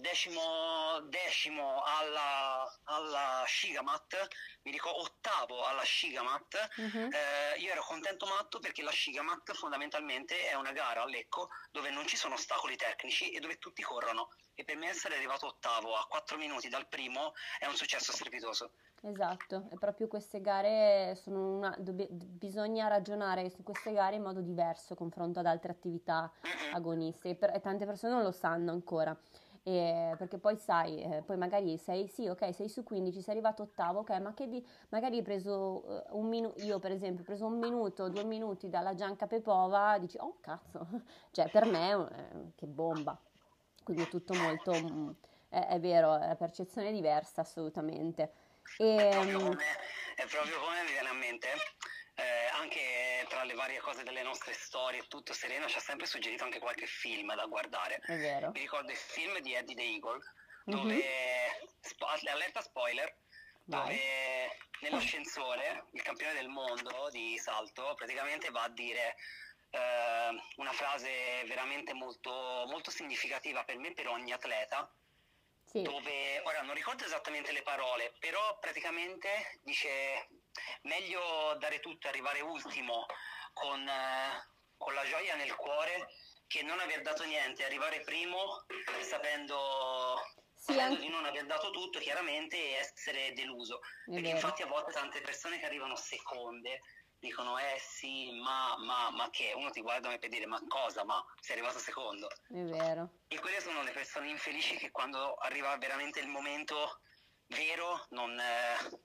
decimo, decimo alla, alla Shigamat, mi ricordo ottavo alla Shigamat, uh-huh. eh, io ero contento matto perché la Shigamat fondamentalmente è una gara a Lecco dove non ci sono ostacoli tecnici e dove tutti corrono e per me essere arrivato ottavo a 4 minuti dal primo è un successo strepitoso. Esatto, e proprio queste gare sono una, dobb- bisogna ragionare su queste gare in modo diverso confronto ad altre attività agonistiche e, per- e tante persone non lo sanno ancora. E perché poi sai, eh, poi magari sei, sì, ok, sei su 15, sei arrivato ottavo, ok, ma che di, magari hai preso uh, un minuto, io per esempio ho preso un minuto, due minuti dalla Gianca Pepova, dici, oh cazzo, cioè per me eh, che bomba, quindi è tutto molto, mm, è, è, vero, la percezione è diversa assolutamente. E, è, proprio mm, come, è proprio come mi viene a mente eh, anche le varie cose delle nostre storie e tutto, Serena ci ha sempre suggerito anche qualche film da guardare. È vero. Mi ricordo il film di Eddie the Eagle, dove, mm-hmm. spo- allerta spoiler, Vai. dove nell'ascensore il campione del mondo di salto praticamente va a dire eh, una frase veramente molto, molto significativa per me e per ogni atleta. Sì. Dove ora non ricordo esattamente le parole, però praticamente dice meglio dare tutto e arrivare ultimo con, eh, con la gioia nel cuore che non aver dato niente, arrivare primo sapendo sì, anche... di non aver dato tutto chiaramente e essere deluso. È Perché vero. infatti a volte tante persone che arrivano seconde dicono eh sì, ma, ma, ma che? Uno ti guarda per dire ma cosa? Ma sei arrivato secondo. È vero. E quelle sono le persone infelici che quando arriva veramente il momento vero non... Eh,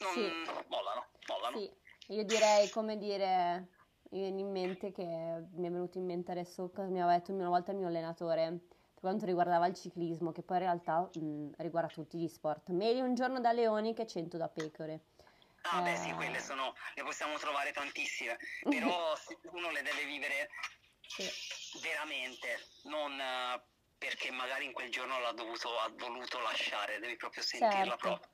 non sì. mollano, mollano. Sì, io direi come dire, mi viene in mente che mi è venuto in mente adesso cosa mi aveva detto una volta il mio allenatore per quanto riguardava il ciclismo, che poi in realtà mh, riguarda tutti gli sport. Meglio un giorno da leoni che cento da pecore. Ah, eh... beh, sì, quelle sono, ne possiamo trovare tantissime, però uno le deve vivere sì. veramente, non uh, perché magari in quel giorno l'ha dovuto, ha voluto lasciare, devi proprio sentirla certo. proprio.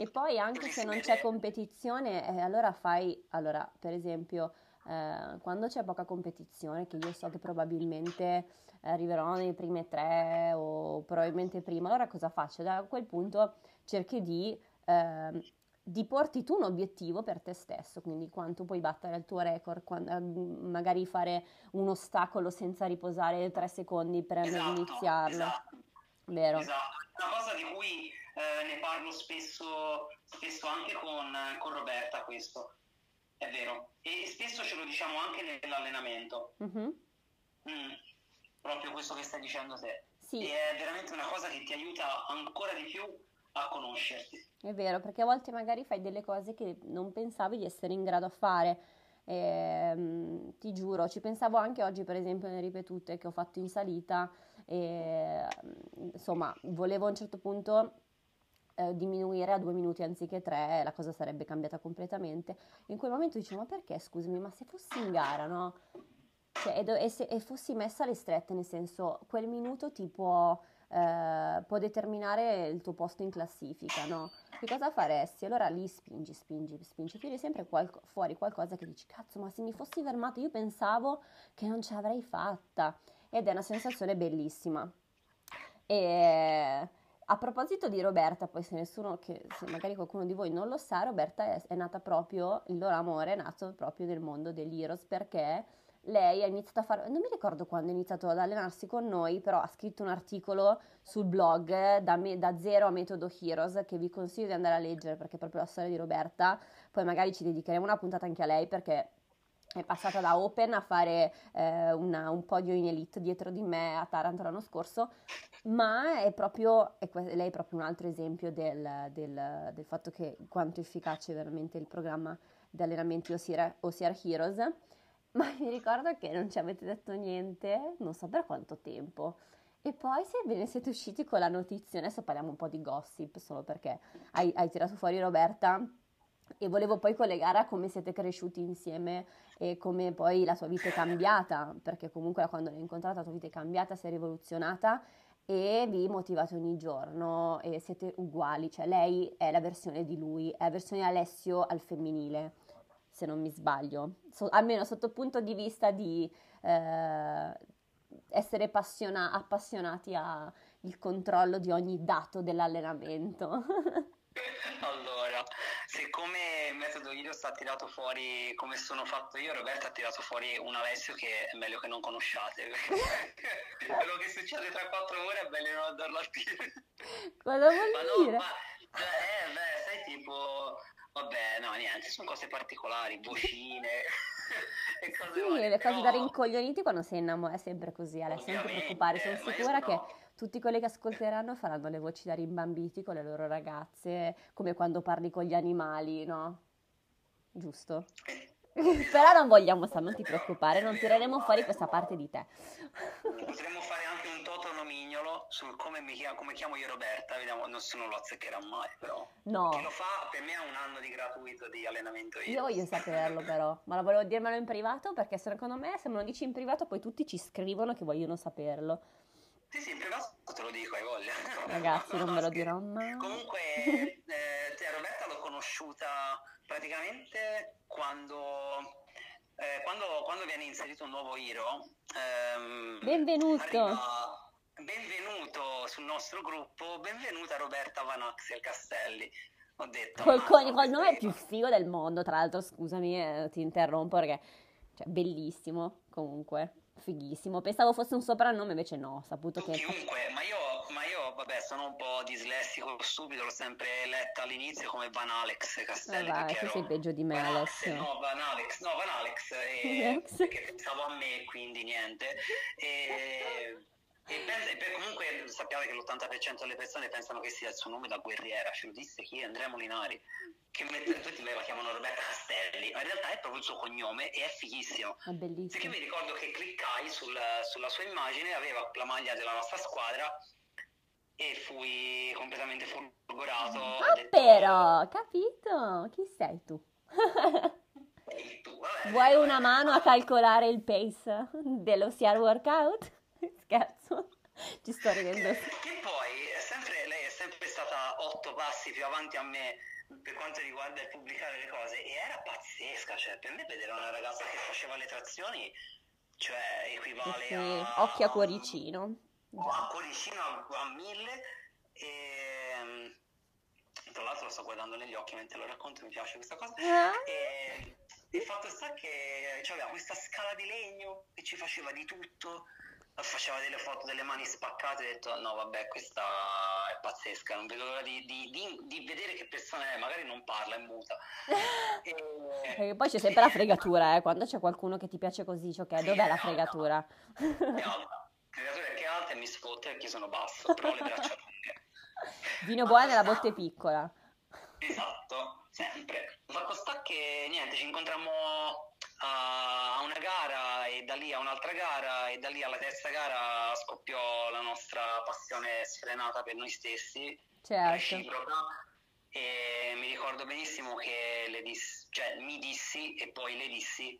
E poi anche se non c'è competizione, eh, allora fai, allora per esempio, eh, quando c'è poca competizione, che io so che probabilmente arriverò nei prime tre o probabilmente prima, allora cosa faccio? Da quel punto cerchi di, eh, di porti tu un obiettivo per te stesso, quindi quanto puoi battere il tuo record, quando, magari fare un ostacolo senza riposare tre secondi per esatto, iniziarlo. Esatto, Vero. Esatto, una cosa di cui eh, ne parlo spesso, spesso anche con, con, Roberta questo, è vero, e spesso ce lo diciamo anche nell'allenamento, mm-hmm. mm, proprio questo che stai dicendo te. Sì. E è veramente una cosa che ti aiuta ancora di più a conoscerti. È vero, perché a volte magari fai delle cose che non pensavi di essere in grado a fare. Eh, ti giuro, ci pensavo anche oggi, per esempio, nelle ripetute che ho fatto in salita. E, insomma, volevo a un certo punto eh, diminuire a due minuti anziché tre, la cosa sarebbe cambiata completamente. In quel momento dicevo, ma perché scusami, ma se fossi in gara, no? Cioè, e, e, se, e fossi messa alle strette, nel senso, quel minuto ti può, eh, può determinare il tuo posto in classifica, no? Che cosa faresti? Allora lì spingi, spingi, spingi, tiri sempre qual- fuori qualcosa che dici, cazzo, ma se mi fossi fermato io pensavo che non ce l'avrei fatta. Ed è una sensazione bellissima. E a proposito di Roberta, poi se nessuno, che se magari qualcuno di voi non lo sa, Roberta è, è, nata proprio, il loro amore è nato proprio nel mondo degli Heroes perché lei ha iniziato a fare, non mi ricordo quando ha iniziato ad allenarsi con noi, però ha scritto un articolo sul blog da, me, da zero a metodo Heroes che vi consiglio di andare a leggere perché è proprio la storia di Roberta, poi magari ci dedicheremo una puntata anche a lei perché è passata da Open a fare eh, una, un podio in elite dietro di me a Taranto l'anno scorso, ma è proprio, è, lei è proprio un altro esempio del, del, del, fatto che quanto efficace è veramente il programma di allenamenti OCR, OCR Heroes, ma mi ricordo che non ci avete detto niente, non so per quanto tempo. E poi se ve ne siete usciti con la notizia, adesso parliamo un po' di gossip, solo perché hai, hai tirato fuori Roberta e volevo poi collegare a come siete cresciuti insieme e come poi la tua vita è cambiata, perché comunque quando l'hai incontrata la tua vita è cambiata, si è rivoluzionata e vi motivate ogni giorno e siete uguali, cioè lei è la versione di lui, è la versione Alessio al femminile, se non mi sbaglio, so, almeno sotto il punto di vista di eh, essere passiona- appassionati al controllo di ogni dato dell'allenamento. Allora, siccome il metodo Ilios ha tirato fuori come sono fatto io, Roberto ha tirato fuori un Alessio che è meglio che non conosciate. Quello che succede tra quattro ore è meglio non andarlo a dire. Cosa vuol Ma no, dire? ma eh, beh, sai tipo, vabbè, no, niente, sono cose particolari, vocine e cose Sì, varie, le cose da però- rincoglioniti quando sei innamorato è sempre così, Alessia, non ti preoccupare, sono sicura sono- che tutti quelli che ascolteranno faranno le voci da rimbambiti con le loro ragazze, come quando parli con gli animali, no? Giusto? Però non vogliamo stare, non ti preoccupare, non tireremo fuori questa parte di te. Potremmo fare anche un toto nomignolo sul come, mi chiamo, come chiamo io Roberta, vediamo, nessuno lo azzeccherà mai, però. No, Chi lo fa per me ha un anno di gratuito di allenamento io. io voglio saperlo però, ma lo volevo dirmelo in privato perché secondo me se me lo dici in privato poi tutti ci scrivono che vogliono saperlo. Sì, sì, privato te lo dico, hai voglia. Ragazzi, non No, me lo dirò mai. Comunque, eh, te, Roberta l'ho conosciuta praticamente quando, eh, quando, quando viene inserito un nuovo hero. ehm, Benvenuto. benvenuto sul nostro gruppo, benvenuta Roberta Van Axel Castelli. Ho detto, Col, "Ma con- no, col nome più figo del mondo, tra l'altro, scusami, eh, ti interrompo perché, cioè, bellissimo, comunque, fighissimo. Pensavo fosse un soprannome, invece no, ho saputo Tu che... chiunque, ma io, ma io, vabbè, sono un po' dislessico, stupido, l'ho sempre letta all'inizio come Van Alex Castelli. Perché tu sei peggio di me, Van Alessio. Axel, No, Van Alex, no, Van Alex, e- Alex. perché pensavo a me, quindi niente. E, e per- comunque sappiate che l'80% delle persone pensano che sia il suo nome da guerriera, ce lo disse chi? Andrea Molinari, che mette- tutti la chiamano Roberta Castelli, ma in realtà è proprio il suo cognome e è fighissimo. È Perché bellissimo. mi ricordo che cliccai sul- sulla sua immagine, aveva la maglia della nostra squadra e fui completamente folgorato. Ah, detto, però, capito? Chi sei tu? "Ehi, tu, vabbè, Vuoi vabbè." una mano a calcolare il pace dello CR workout? Scherzo, ci sto ridendo. Che, che poi è sempre, lei è sempre stata otto passi più avanti a me per quanto riguarda il pubblicare le cose e era pazzesca, cioè per me vedere una ragazza che faceva le trazioni, cioè equivale Sì, a... occhio a cuoricino. a cuoricino a, a mille e tra l'altro lo sto guardando negli occhi mentre lo racconto, mi piace questa cosa. Ah. E il fatto sta che cioè, aveva questa scala di legno che ci faceva di tutto, faceva delle foto delle mani spaccate e ho detto no vabbè questa è pazzesca, non vedo l'ora di, di- di- di vedere che persona è, magari non parla, è muta. E, Perché poi c'è sempre la fregatura, eh, quando c'è qualcuno che ti piace così, cioè, ok, Sì, dov'è la è fregatura? È alta, creatura che è alta e mi sfotte perché sono basso, però le braccia lunghe. Vino buono nella botte piccola. Esatto, sempre. Fatto sta che niente, ci incontrammo a una gara e da lì a un'altra gara e da lì alla terza gara scoppiò la nostra passione sfrenata per noi stessi, Certo. reciproca. E mi ricordo benissimo che le dis- cioè, mi dissi e poi le dissi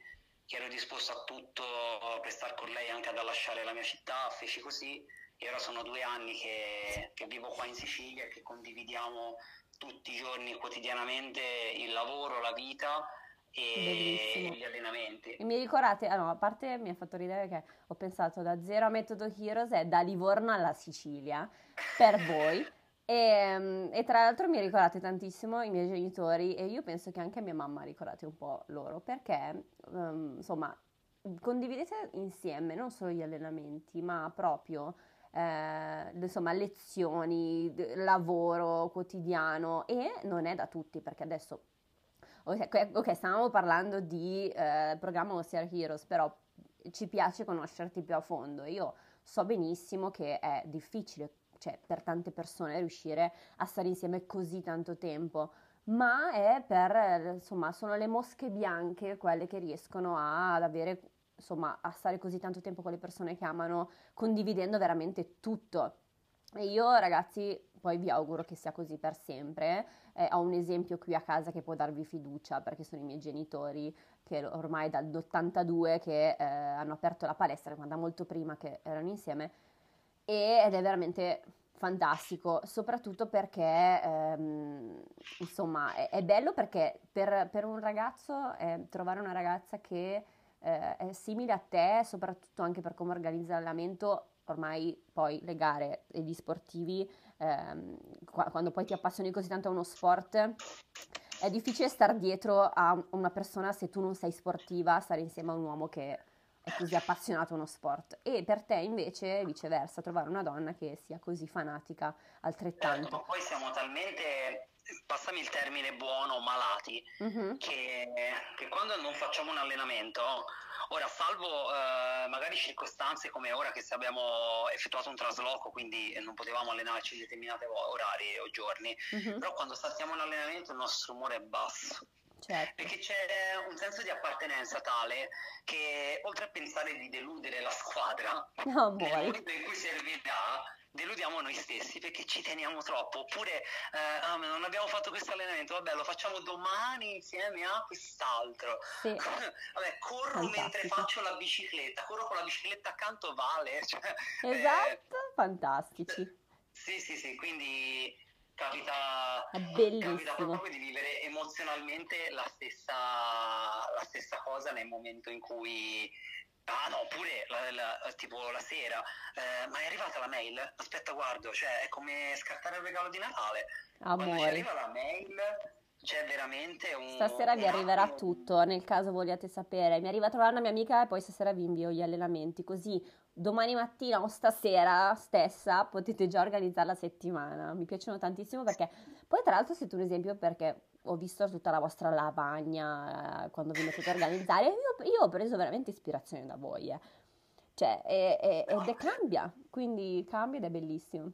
che ero disposto a tutto per star con lei anche ad lasciare la mia città, feci così e ora sono due anni che, che vivo qua in Sicilia e che condividiamo tutti i giorni quotidianamente il lavoro, la vita e Bellissimo. gli allenamenti. E mi ricordate, ah no, a parte mi ha fatto ridere che ho pensato da zero a Metodo Heroes è da Livorno alla Sicilia per voi. E, mm, e tra l'altro mi ricordate tantissimo i miei genitori e io penso che anche mia mamma ricordate un po' loro perché ehm, insomma condividete insieme non solo gli allenamenti ma proprio eh, insomma lezioni, lavoro quotidiano e non è da tutti perché adesso Ok, ok, stavamo parlando di eh, programma OCR Heroes, però ci piace conoscerti più a fondo. Io so benissimo che è difficile, cioè, per tante persone riuscire a stare insieme così tanto tempo, ma è per, insomma, sono le mosche bianche quelle che riescono a- ad avere, insomma, a stare così tanto tempo con le persone che amano, condividendo veramente tutto. E io, ragazzi, poi vi auguro che sia così per sempre. Eh, ho un esempio qui a casa che può darvi fiducia perché sono i miei genitori che ormai dall'82 che eh, hanno aperto la palestra, quando molto prima che erano insieme, ed è veramente fantastico, soprattutto perché ehm, insomma è, è bello perché per, per un ragazzo eh, trovare una ragazza che eh, è simile a te, soprattutto anche per come organizza l'allenamento, ormai poi le gare e gli sportivi, ehm, qua- quando poi ti appassioni così tanto a uno sport, è difficile star dietro a una persona se tu non sei sportiva, stare insieme a un uomo che è così appassionato a uno sport. E per te invece, viceversa, trovare una donna che sia così fanatica altrettanto. Certo, ma poi siamo talmente, passami il termine buono, malati, Mhm. che, che quando non facciamo un allenamento, ora salvo eh, magari circostanze come ora che se abbiamo effettuato un trasloco, quindi non potevamo allenarci in determinati orari o giorni, Mhm. però quando stiamo in allenamento il nostro umore è basso. Certo. Perché c'è un senso di appartenenza tale che oltre a pensare di deludere la squadra, No, nel momento in cui servirà, deludiamo noi stessi perché ci teniamo troppo. Oppure, eh, ah, non abbiamo fatto questo allenamento, vabbè, lo facciamo domani insieme a quest'altro. Sì. Vabbè, corro mentre Fantastico. faccio la bicicletta, corro con la bicicletta accanto, vale. Cioè, eh, Esatto, fantastici. sì, sì, sì, quindi capita, capita proprio di vivere emozionalmente la stessa, la stessa cosa nel momento in cui... Ah no, pure la- la- tipo la sera, eh, ma è arrivata la mail? Aspetta, guardo, cioè è come scartare un regalo di Natale. Quando ci Amore. arriva la mail c'è veramente un... Stasera vi arriverà attimo- tutto, nel caso vogliate sapere. Mi arriva a trovare una mia amica e poi stasera vi invio gli allenamenti, così domani mattina o stasera stessa potete già organizzare la settimana. Mi piacciono tantissimo perché poi tra l'altro siete un esempio perché ho visto tutta la vostra lavagna eh, quando vi mettete a organizzare. Io, io ho preso veramente ispirazione da voi, eh. Cioè, e- e- ed è cambia, quindi cambia ed è bellissimo.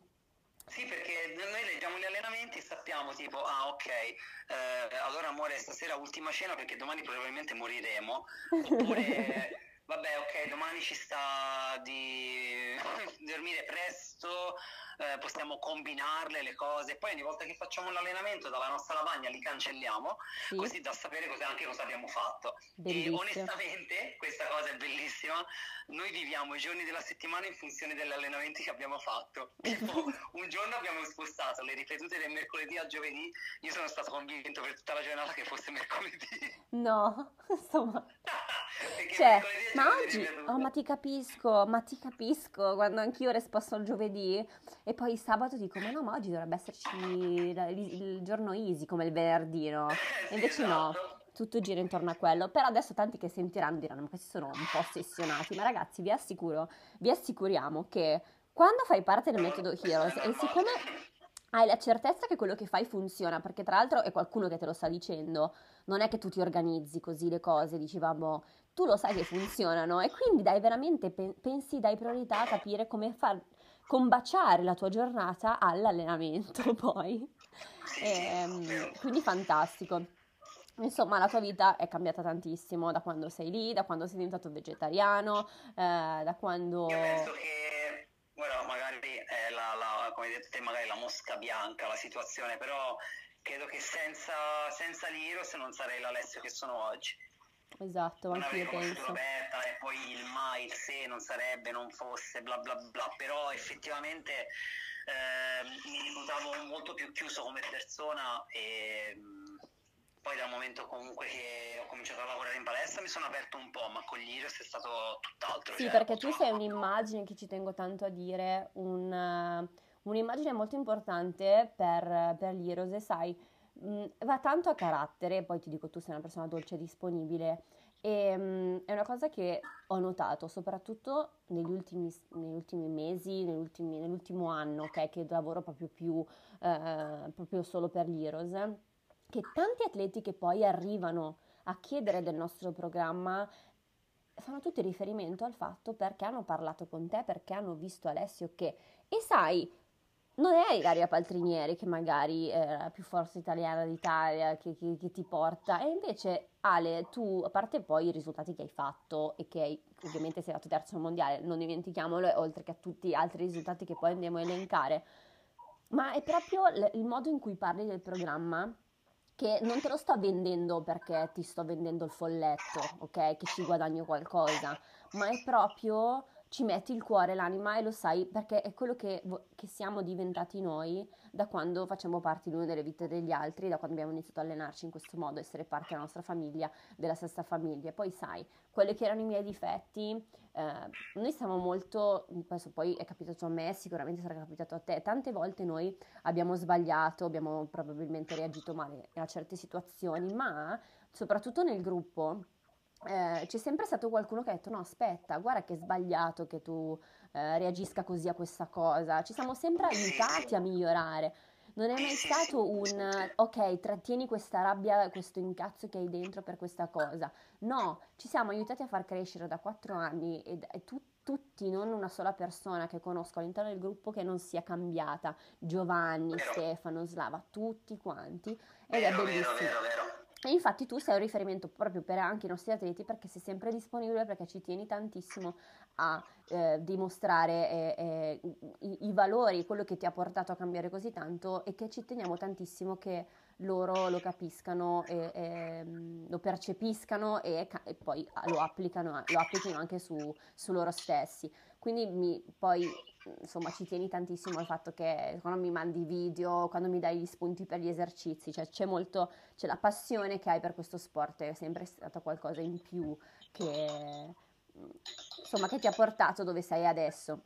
Sì, perché noi leggiamo gli allenamenti e sappiamo tipo, ah ok, eh, allora amore stasera ultima cena perché domani probabilmente moriremo, oppure vabbè ok, domani ci sta di dormire presto, eh, possiamo combinarle le cose, poi ogni volta che facciamo un allenamento dalla nostra lavagna li cancelliamo, Sì, così da sapere cosa- anche cosa abbiamo fatto. E bellissimo. onestamente, questa cosa è bellissima, noi viviamo i giorni della settimana in funzione degli allenamenti che abbiamo fatto. Tipo, un giorno abbiamo spostato le ripetute del mercoledì a giovedì, io sono stato convinto per tutta la giornata che fosse mercoledì. No, insomma. Cioè, ma oggi, oh, ma ti capisco, ma ti capisco, quando anch'io risposto il giovedì e poi il sabato dico, ma no, ma oggi dovrebbe esserci il, giorno easy come il venerdì, no? Eh, E invece no, esatto. tutto gira intorno a quello. Però adesso tanti che sentiranno diranno, ma questi sono un po' ossessionati. Ma ragazzi, vi assicuro, vi assicuriamo che quando fai parte del metodo Heroes e siccome hai la certezza che quello che fai funziona, perché tra l'altro è qualcuno che te lo sta dicendo, non è che tu ti organizzi così le cose, dicevamo, tu lo sai che funzionano e quindi dai veramente, pe- pensi, dai priorità a capire come far combaciare la tua giornata all'allenamento poi. Sì, Ehm, quindi fantastico. Insomma, la tua vita è cambiata tantissimo da quando sei lì, da quando sei diventato vegetariano, eh, da quando... Io penso che, come hai detto te, magari la mosca bianca la situazione, però credo che senza, senza l'Iros non sarei l'Alessio che sono oggi. Esatto, non anche io avrei conosciuto penso. Roberta e poi il mai, il se, non sarebbe, non fosse, bla bla bla, però effettivamente ehm, mi reputavo molto più chiuso come persona e mh, poi dal momento comunque che ho cominciato a lavorare in palestra mi sono aperto un po', ma con gli Iris è stato tutt'altro. Sì, cioè, perché tu sei un'immagine che ci tengo tanto a dire, un, eh, un'immagine molto importante per, per l'Heroes e sai, mh, va tanto a carattere, poi ti dico tu sei una persona dolce e disponibile. E mh, è una cosa che ho notato soprattutto negli ultimi, negli ultimi mesi, negli ultimi- nell'ultimo anno, ok, che lavoro proprio più, eh, proprio solo per l'Heroes, che tanti atleti che poi arrivano a chiedere del nostro programma fanno tutti riferimento al fatto perché hanno parlato con te, perché hanno visto Alessio che... E sai, non è Ilaria Paltrinieri che magari è la più forza italiana d'Italia, che, che- che ti porta, e invece Ale, tu, a parte poi i risultati che hai fatto e che hai, ovviamente sei arrivato terzo al mondiale, non dimentichiamolo, oltre che a tutti gli altri risultati che poi andiamo a elencare, ma è proprio l- il modo in cui parli del programma che non te lo sto vendendo perché ti sto vendendo il folletto, ok? Che ci guadagno qualcosa, ma è proprio, ci metti il cuore, l'anima e lo sai perché è quello che, che, siamo diventati noi da quando facciamo parte l'uno delle vite degli altri, da quando abbiamo iniziato a allenarci in questo modo, essere parte della nostra famiglia, della stessa famiglia. Poi sai, quelli che erano i miei difetti, eh, noi siamo molto, penso poi è capitato a me, sicuramente sarà capitato a te, tante volte noi abbiamo sbagliato, abbiamo probabilmente reagito male a certe situazioni, ma soprattutto nel gruppo eh, c'è sempre stato qualcuno che ha detto no aspetta guarda che è sbagliato che tu eh, reagisca così a questa cosa. Ci siamo sempre aiutati a migliorare. Non è mai stato un ok trattieni questa rabbia questo incazzo che hai dentro per questa cosa. No ci siamo aiutati a far crescere da quattro anni e, e tu, tutti, non una sola persona che conosco all'interno del gruppo che non sia cambiata. Giovanni, Stefano, Slava tutti quanti. Ed vero, è bellissimo. vero, vero, e infatti tu sei un riferimento proprio per anche i nostri atleti perché sei sempre disponibile, perché ci tieni tantissimo a eh, dimostrare eh, eh, i, i, valori, quello che ti ha portato a cambiare così tanto e che ci teniamo tantissimo che loro lo capiscano e, e lo percepiscano e, e, poi lo applicano, lo applichino anche su, su loro stessi. Quindi mi, poi insomma ci tieni tantissimo al fatto che quando mi mandi video, quando mi dai gli spunti per gli esercizi, cioè c'è molto, c'è la passione che hai per questo sport, è sempre stata qualcosa in più che, insomma, che ti ha portato dove sei adesso.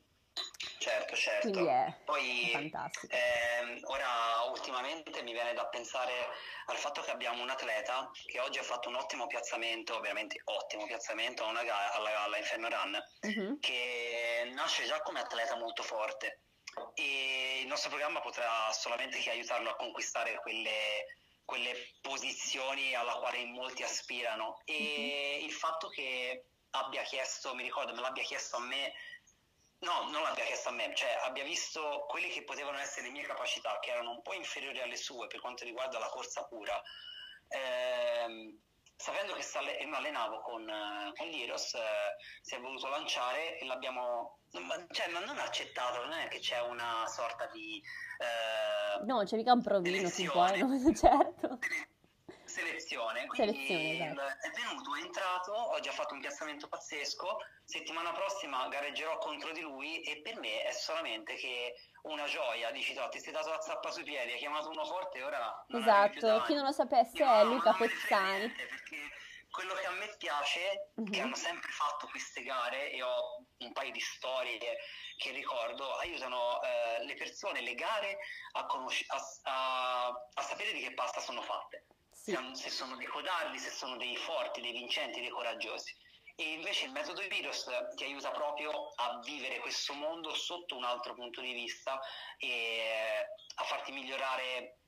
Certo. Quindi è, Poi, fantastico. Eh, ora, ultimamente mi viene da pensare al fatto che abbiamo un atleta che oggi ha fatto un ottimo piazzamento, ovviamente ottimo piazzamento a una gara, alla galla Inferno Run, uh-huh. che nasce già come atleta molto forte e il nostro programma potrà solamente che aiutarlo a conquistare quelle, quelle posizioni alla quale in molti aspirano e uh-huh. il fatto che abbia chiesto, mi ricordo, me l'abbia chiesto a me No, non l'abbia chiesto a me, cioè abbia visto quelle che potevano essere le mie capacità, che erano un po' inferiori alle sue per quanto riguarda la corsa pura. Ehm, sapendo che sta, mi allenavo con, con l'Iros, eh, si è voluto lanciare e l'abbiamo. Cioè, ma non accettato, non è che c'è una sorta di. Eh, no, c'è mica un provino, si può, certo selezione. Quindi selezione, esatto. è venuto, è entrato, oggi ha fatto un piazzamento pazzesco, settimana prossima gareggerò contro di lui e per me è solamente che una gioia, dici tu, ti sei dato la zappa sui piedi, hai chiamato uno forte e ora... Non esatto, chi non lo sapesse è Luca Pezzani. Perché quello che a me piace, mm-hmm. che hanno sempre fatto queste gare, e ho un paio di storie che ricordo, aiutano eh, le persone, le gare a, conosci- a, a, a sapere di che pasta sono fatte sì. se sono dei codardi, se sono dei forti, dei vincenti, dei coraggiosi. E invece il metodo Virus ti aiuta proprio a vivere questo mondo sotto un altro punto di vista e a farti migliorare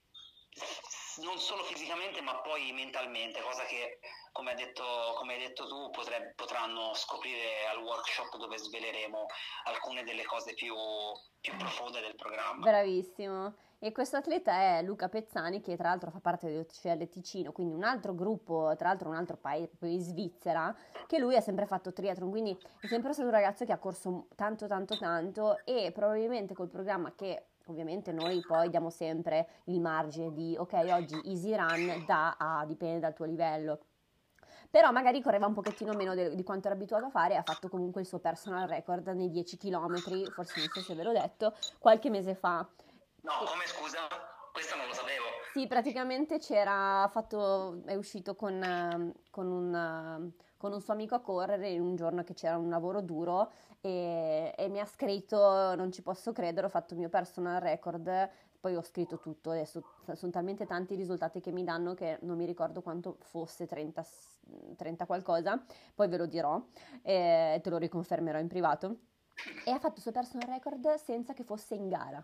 non solo fisicamente ma poi mentalmente, cosa che come, detto, come hai detto tu potreb- potranno scoprire al workshop dove sveleremo alcune delle cose più, più profonde del programma. Bravissimo. E questo atleta è Luca Pezzani, che tra l'altro fa parte dell'OCL Ticino, quindi un altro gruppo, tra l'altro un altro paese, in Svizzera, che lui ha sempre fatto triathlon, quindi è sempre stato un ragazzo che ha corso tanto tanto tanto e probabilmente col programma che ovviamente noi poi diamo sempre il margine di ok oggi easy run da a dipende dal tuo livello però magari correva un pochettino meno de- di quanto era abituato a fare e ha fatto comunque il suo personal record nei 10 km forse non so se ve l'ho detto qualche mese fa No, come scusa? Questo non lo sapevo. Sì, praticamente c'era fatto, è uscito con, ehm, con, un, con, un, suo amico a correre un giorno che c'era un lavoro duro e, e, mi ha scritto, non ci posso credere, ho fatto il mio personal record, poi ho scritto tutto, adesso sono talmente tanti i risultati che mi danno che non mi ricordo quanto fosse 30, 30 qualcosa, poi ve lo dirò e te lo riconfermerò in privato. E ha fatto il suo personal record senza che fosse in gara.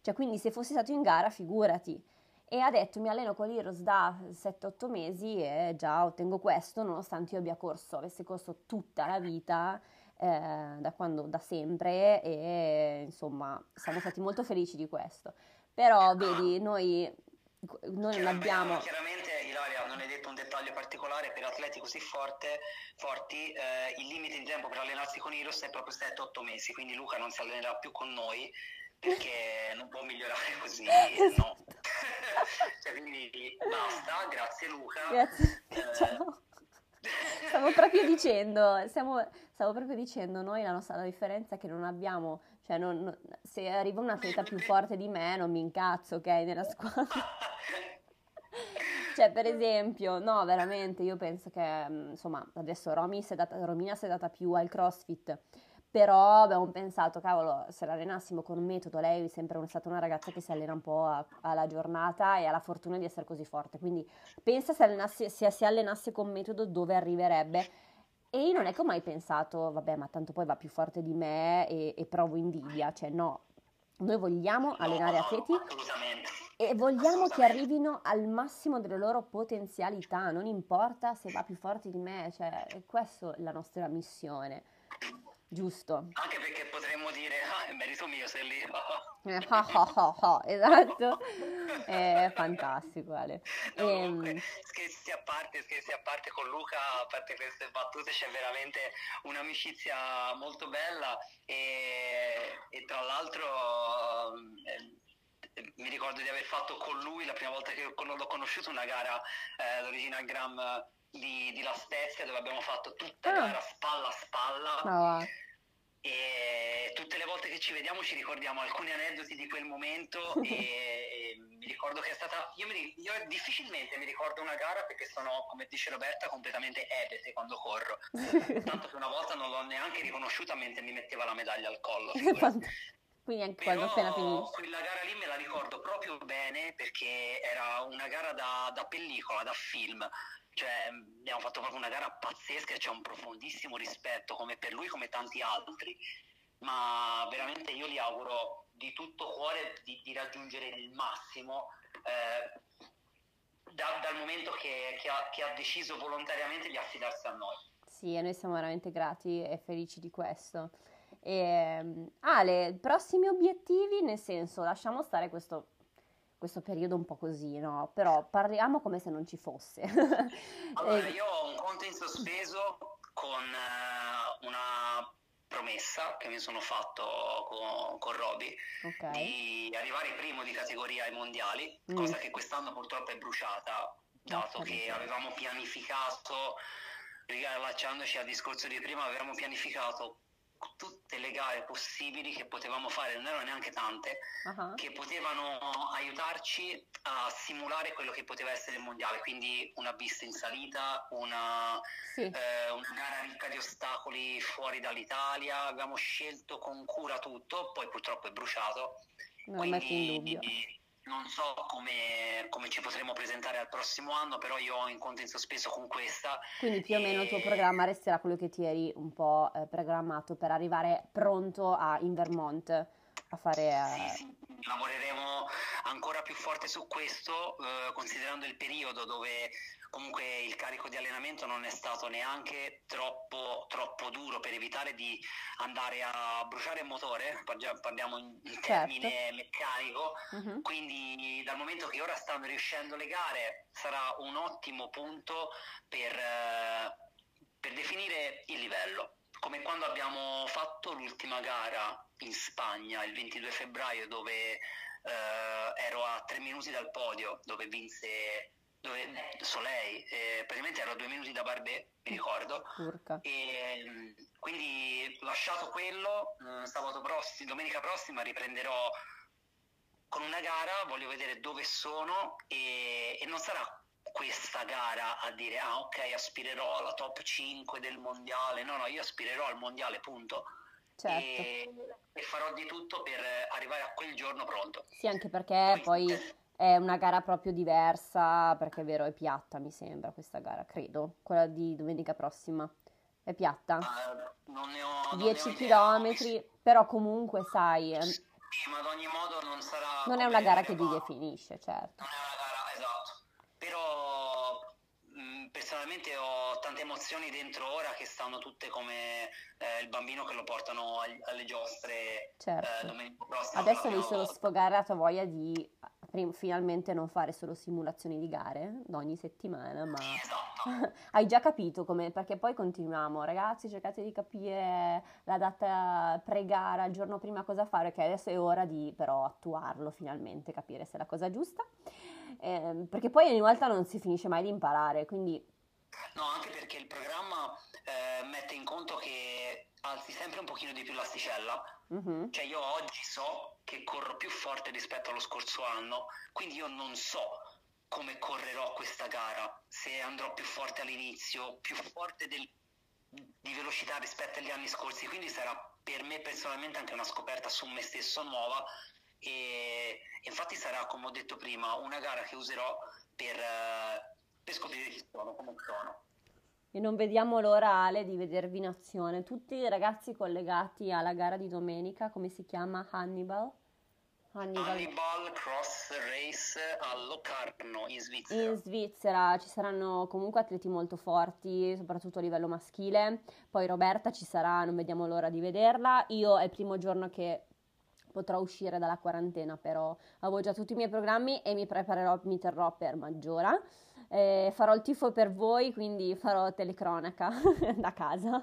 Cioè, quindi se fossi stato in gara, figurati. E ha detto, mi alleno con l'Iros da 7-8 mesi e già ottengo questo, nonostante io abbia corso, avessi corso tutta la vita, eh, da quando, da sempre, e insomma, siamo stati molto felici di questo. Però, vedi, noi, noi non abbiamo... Chiaramente, Ilaria, non hai detto un dettaglio particolare, per atleti così forte, forti, eh, il limite di tempo per allenarsi con Iros è proprio 7-8 mesi, quindi Luca non si allenerà più con noi, perché non può migliorare così, no. cioè, quindi basta, grazie Luca. Grazie, eh, ciao. Stavo proprio dicendo, stiamo, stavo proprio dicendo, noi la nostra la differenza è che non abbiamo, cioè non, non, se arriva un atleta più forte di me non mi incazzo, ok, nella squadra. cioè, per esempio, no, veramente, io penso che, mm, insomma, adesso Romy si data, Romina si è data più al CrossFit, però abbiamo pensato, cavolo, se l'allenassimo con un metodo, lei è sempre stata una ragazza che si allena un po' a, alla giornata e ha la fortuna di essere così forte, quindi pensa se, allenasse, se si allenasse con metodo dove arriverebbe. E io non è che ho mai pensato, vabbè, ma tanto poi va più forte di me e, e provo invidia, cioè no, noi vogliamo allenare atleti e vogliamo che arrivino al massimo delle loro potenzialità, non importa se va più forte di me, cioè questa è la nostra missione. Giusto. Anche perché potremmo dire, ah, è merito mio se lì. Esatto, è fantastico Ale. No, comunque, ehm, scherzi a parte, scherzi a parte con Luca, a parte queste battute c'è veramente un'amicizia molto bella e, e tra l'altro eh, mi ricordo di aver fatto con lui la prima volta che l'ho conosciuto una gara, eh, l'Original Gram di, di La Spezia dove abbiamo fatto tutta ah. gara spalla a spalla. Oh. E tutte le volte che ci vediamo ci ricordiamo alcuni aneddoti di quel momento e, e mi ricordo che è stata io, mi, io, difficilmente mi ricordo una gara perché sono come dice Roberta completamente ebete quando corro tanto che una volta non l'ho neanche riconosciuta mentre mi metteva la medaglia al collo quindi anche quando appena finisce quella gara lì me la ricordo proprio bene perché era una gara da, da pellicola da film cioè, abbiamo fatto proprio una gara pazzesca e c'è un profondissimo rispetto come per lui come tanti altri ma veramente io gli auguro di tutto cuore di, di raggiungere il massimo eh, da, dal momento che, che, ha, che ha deciso volontariamente di affidarsi a noi sì, e noi siamo veramente grati e felici di questo. E, ehm, Ale, prossimi obiettivi, nel senso, lasciamo stare questo questo periodo un po' così, no? Però parliamo come se non ci fosse. allora, io ho un conto in sospeso con uh, una promessa che mi sono fatto con, con Roby okay. di arrivare primo di categoria ai mondiali, mm. cosa che quest'anno purtroppo è bruciata, dato che avevamo pianificato, riallacciandoci al discorso di prima, avevamo pianificato tutte le gare possibili che potevamo fare, non erano neanche tante, uh-huh. che potevano aiutarci a simulare quello che poteva essere il mondiale, quindi una pista in salita, una, sì. eh, una gara ricca di ostacoli fuori dall'Italia, abbiamo scelto con cura tutto, poi purtroppo è bruciato. Non quindi, in dubbio non so come, come, ci potremo presentare al prossimo anno, però io ho in conto in sospeso con questa. Quindi più o meno il tuo programma resterà quello che ti eri un po' eh, programmato per arrivare pronto a, in Vermont a fare... Eh... Sì, sì, lavoreremo ancora più forte su questo, eh, considerando il periodo dove comunque il carico di allenamento non è stato neanche troppo, troppo duro per evitare di andare a bruciare il motore, parliamo in, certo. termine meccanico, uh-huh. quindi dal momento che ora stanno riuscendo le gare sarà un ottimo punto per, per definire il livello come quando abbiamo fatto l'ultima gara in Spagna il 22 febbraio dove eh, ero a tre minuti dal podio, dove vinse dove Soleil, eh, praticamente ero a due minuti da Barbè, mi ricordo. Urca. E, mm, quindi lasciato quello, mm, sabato prossimo, domenica prossima riprenderò con una gara, voglio vedere dove sono e, e non sarà questa gara a dire ah ok aspirerò alla top 5 del mondiale, no no io aspirerò al mondiale punto. Certo. E, e farò di tutto per arrivare a quel giorno pronto. Sì, anche perché Quindi, poi è una gara proprio diversa, perché è vero, è piatta, mi sembra questa gara, credo, quella di domenica prossima. È piatta? Uh, non ne ho 10 km, però comunque sai... Sì, ma ad ogni modo non sarà... Non è una gara che ti definisce, certo. Non è una gara, esatto. Però mh, personalmente ho tante emozioni dentro ora che stanno tutte come eh, il bambino che lo portano alle giostre certo. eh, domenica prossima. Adesso devi solo sfogare la tua voglia di finalmente non fare solo simulazioni di gare ogni settimana, ma esatto. hai già capito come, perché poi continuiamo, ragazzi cercate di capire la data pre-gara, il giorno prima cosa fare, che adesso è ora di però attuarlo finalmente, capire se è la cosa giusta, eh, perché poi ogni volta non si finisce mai di imparare, quindi No, anche perché il programma eh, mette in conto che alzi sempre un pochino di più l'asticella. Mm-hmm. Cioè io oggi so che corro più forte rispetto allo scorso anno, quindi io non so come correrò questa gara, se andrò più forte all'inizio, più forte del, di velocità rispetto agli anni scorsi, quindi sarà per me personalmente anche una scoperta su me stesso nuova e infatti sarà, come ho detto prima, una gara che userò per, per scoprire chi sono, come sono. E non vediamo l'ora, Ale, di vedervi in azione. Tutti i ragazzi collegati alla gara di domenica, come si chiama? Hannibal? Hannibal, Hannibal Cross Race a Locarno in Svizzera. In Svizzera ci saranno comunque atleti molto forti, soprattutto a livello maschile. Poi Roberta ci sarà, non vediamo l'ora di vederla. Io è il primo giorno che potrò uscire dalla quarantena, però avevo già tutti i miei programmi e mi preparerò, mi terrò per Maggiora. Eh, farò il tifo per voi, quindi farò telecronaca da casa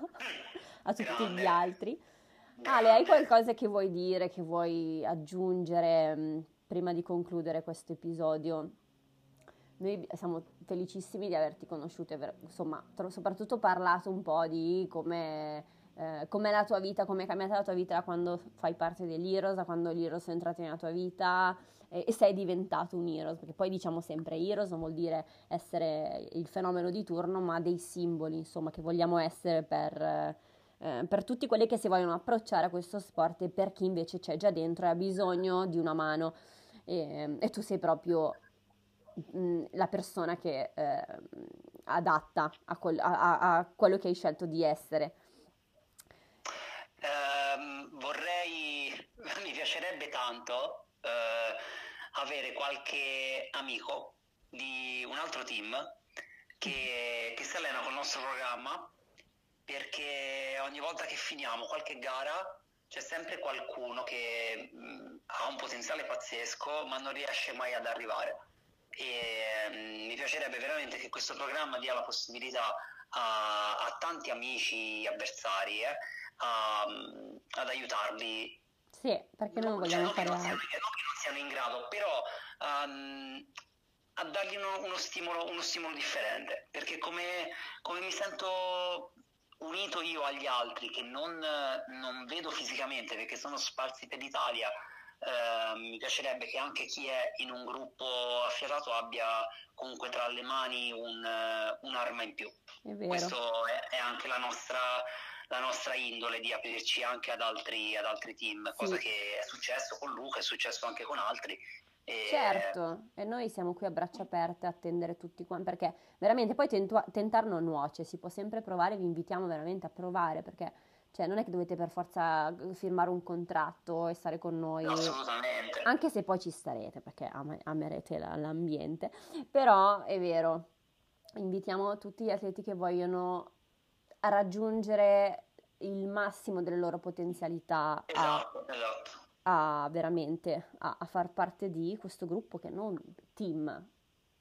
a tutti gli altri. Ale, hai qualcosa che vuoi dire, che vuoi aggiungere mh, mm, prima di concludere questo episodio? Noi siamo felicissimi di averti conosciuto e insomma, soprattutto parlato un po' di come eh, com'è la tua vita, come è cambiata la tua vita da quando fai parte dell'Heroes, da quando l'Heroes è entrato nella tua vita eh, e sei diventato un Heroes, perché poi diciamo sempre Heroes non vuol dire essere il fenomeno di turno, ma dei simboli, insomma, che vogliamo essere per, eh, per tutti quelli che si vogliono approcciare a questo sport e per chi invece c'è già dentro e ha bisogno di una mano. E, e tu sei proprio mm, la persona che eh, adatta a, quel, a, a, quello che hai scelto di essere. Uh, vorrei, mi piacerebbe tanto avere qualche amico di un altro team che, che si allena col nostro programma perché ogni volta che finiamo qualche gara c'è sempre qualcuno che mh, mm, ha un potenziale pazzesco ma non riesce mai ad arrivare e mh, mm, mi piacerebbe veramente che questo programma dia la possibilità a, a tanti amici avversari eh, a, ad aiutarli. Sì, perché non, non vogliamo cioè, fare altro. Non che non siano in grado, però um, a dargli uno, uno, stimolo, uno, stimolo, differente, perché come, come, mi sento unito io agli altri che non, non vedo fisicamente perché sono sparsi per l'Italia, eh, mi piacerebbe che anche chi è in un gruppo affiatato abbia comunque tra le mani un, un'arma in più. Questo è, è anche la nostra la nostra indole di aprirci anche ad altri, ad altri team, sì. cosa che è successo con Luca, è successo anche con altri. E... Certo, e noi siamo qui a braccia aperte a attendere tutti quanti, perché veramente poi tentu- tentar non nuoce, si può sempre provare, vi invitiamo veramente a provare, perché cioè, non è che dovete per forza firmare un contratto e stare con noi. assolutamente. Anche se poi ci starete, perché am- amerete la- l'ambiente. Però è vero, invitiamo tutti gli atleti che vogliono raggiungere il massimo delle loro potenzialità esatto, a, esatto. a veramente a, a, far parte di questo gruppo che non team.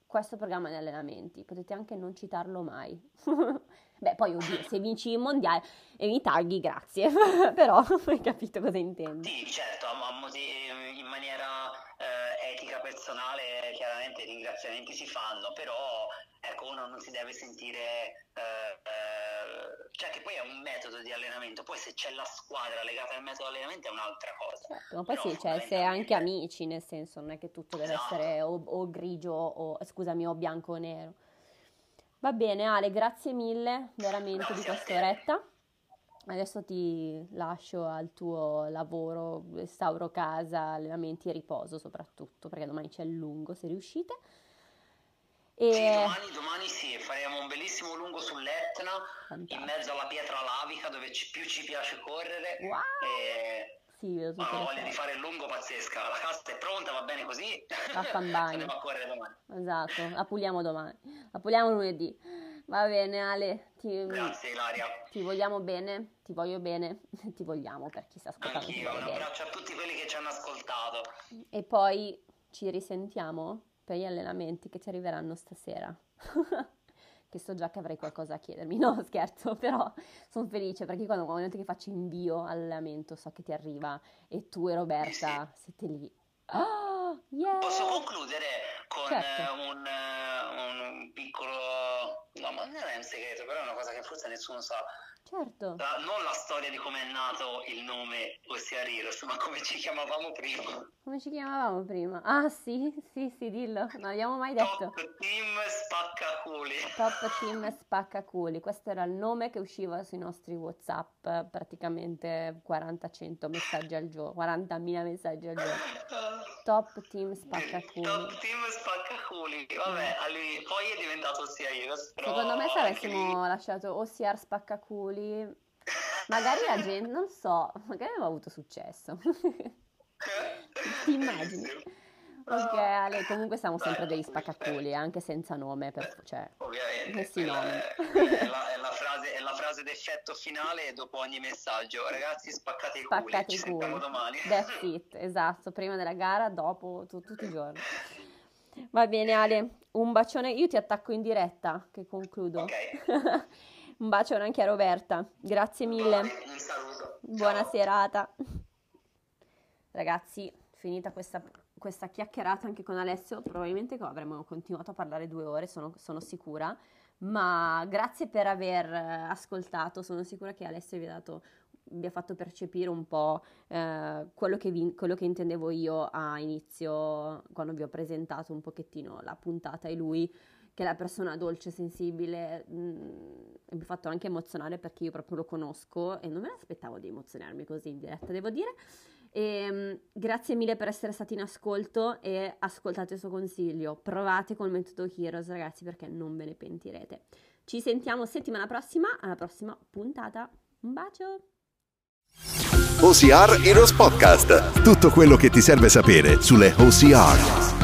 Questo programma di allenamenti potete anche non citarlo mai. Beh poi oddio se vinci il mondiale e mi tagli grazie. Però hai capito cosa intendo sì certo in maniera eh, etica personale chiaramente i ringraziamenti si fanno però ecco uno non si deve sentire eh, eh cioè che poi è un metodo di allenamento, poi se c'è la squadra legata al metodo di allenamento è un'altra cosa. Certo, ma poi Però sì, cioè, se anche amici, nel senso, non è che tutto deve esatto. essere o, o, grigio o, scusami, o bianco o nero. Va bene Ale, grazie mille veramente grazie di quest'oretta. Adesso ti lascio al tuo lavoro, restauro casa, allenamenti e riposo soprattutto, perché domani c'è il lungo se riuscite. E... Sì, domani, domani sì, faremo un bellissimo lungo sull'Etna, Fantastico. in mezzo alla pietra lavica dove ci, più ci piace correre. Wow. E... Sì, ho ah, voglia di fare il lungo pazzesca. La cassa è pronta, va bene così. Andiamo a correre domani. Esatto, la puliamo domani. La puliamo lunedì. Va bene Ale, ti, grazie Ilaria. Ti vogliamo bene, ti voglio bene, ti vogliamo per chi sta ascoltando. Anch'io, un abbraccio a tutti quelli che ci hanno ascoltato. E poi ci risentiamo per gli allenamenti che ci arriveranno stasera. che so già che avrei qualcosa a chiedermi, no scherzo, però sono felice perché quando momento che faccio invio all'allenamento so che ti arriva e tu e Roberta siete lì. Oh! Yeah. Posso concludere con Certo. eh, un, eh, un piccolo... No, ma non è un segreto, però è una cosa che forse nessuno sa. Certo. La- non la storia di come è nato il nome Ossia Riros, ma come ci chiamavamo prima. Come ci chiamavamo prima? Ah, sì, sì, sì, dillo. Non l'abbiamo mai detto. Top Team Spaccaculi. Top Team Spaccaculi. Questo era il nome che usciva sui nostri WhatsApp, praticamente 40-100 messaggi al giorno, 40.000 messaggi al giorno. Top Team Spaccaculi. Top Team Spaccaculi. Vabbè, a lui- poi è diventato Ossia Riros. Secondo me se avessimo lì- lasciato OCR Spaccaculi, magari la gente, non so, magari aveva avuto successo. Ti immagini? Ok, Ale, comunque siamo sempre degli spaccaculi, anche senza nome, per- cioè, Ovviamente, Questi nomi. è, è la, è la frase, è la frase d'effetto finale dopo ogni messaggio. Ragazzi, spaccate i culi, spaccati ci culi. domani. That's it, esatto, prima della gara, dopo, tu- tutti i giorni. Va bene Ale, un bacione, io ti attacco in diretta, che concludo. Ok. Un bacione anche a Roberta, grazie mille. Un saluto. Buona Ciao. serata. Ragazzi, finita questa, questa chiacchierata anche con Alessio, probabilmente avremmo continuato a parlare due ore, sono, sono sicura, ma grazie per aver eh, ascoltato, sono sicura che Alessio vi ha, dato, vi ha fatto percepire un po' eh, quello, che vi- quello che intendevo io a inizio, quando vi ho presentato un pochettino la puntata e lui che è la persona dolce, sensibile, mh, e mi ha fatto anche emozionare perché io proprio lo conosco e non me l'aspettavo di emozionarmi così in diretta, devo dire. E, mh, grazie mille per essere stati in ascolto e ascoltate il suo consiglio. Provate col metodo Heroes, ragazzi, perché non ve ne pentirete. Ci sentiamo settimana prossima, alla prossima puntata. Un bacio! OCR Heroes Podcast. Tutto quello che ti serve sapere sulle OCR.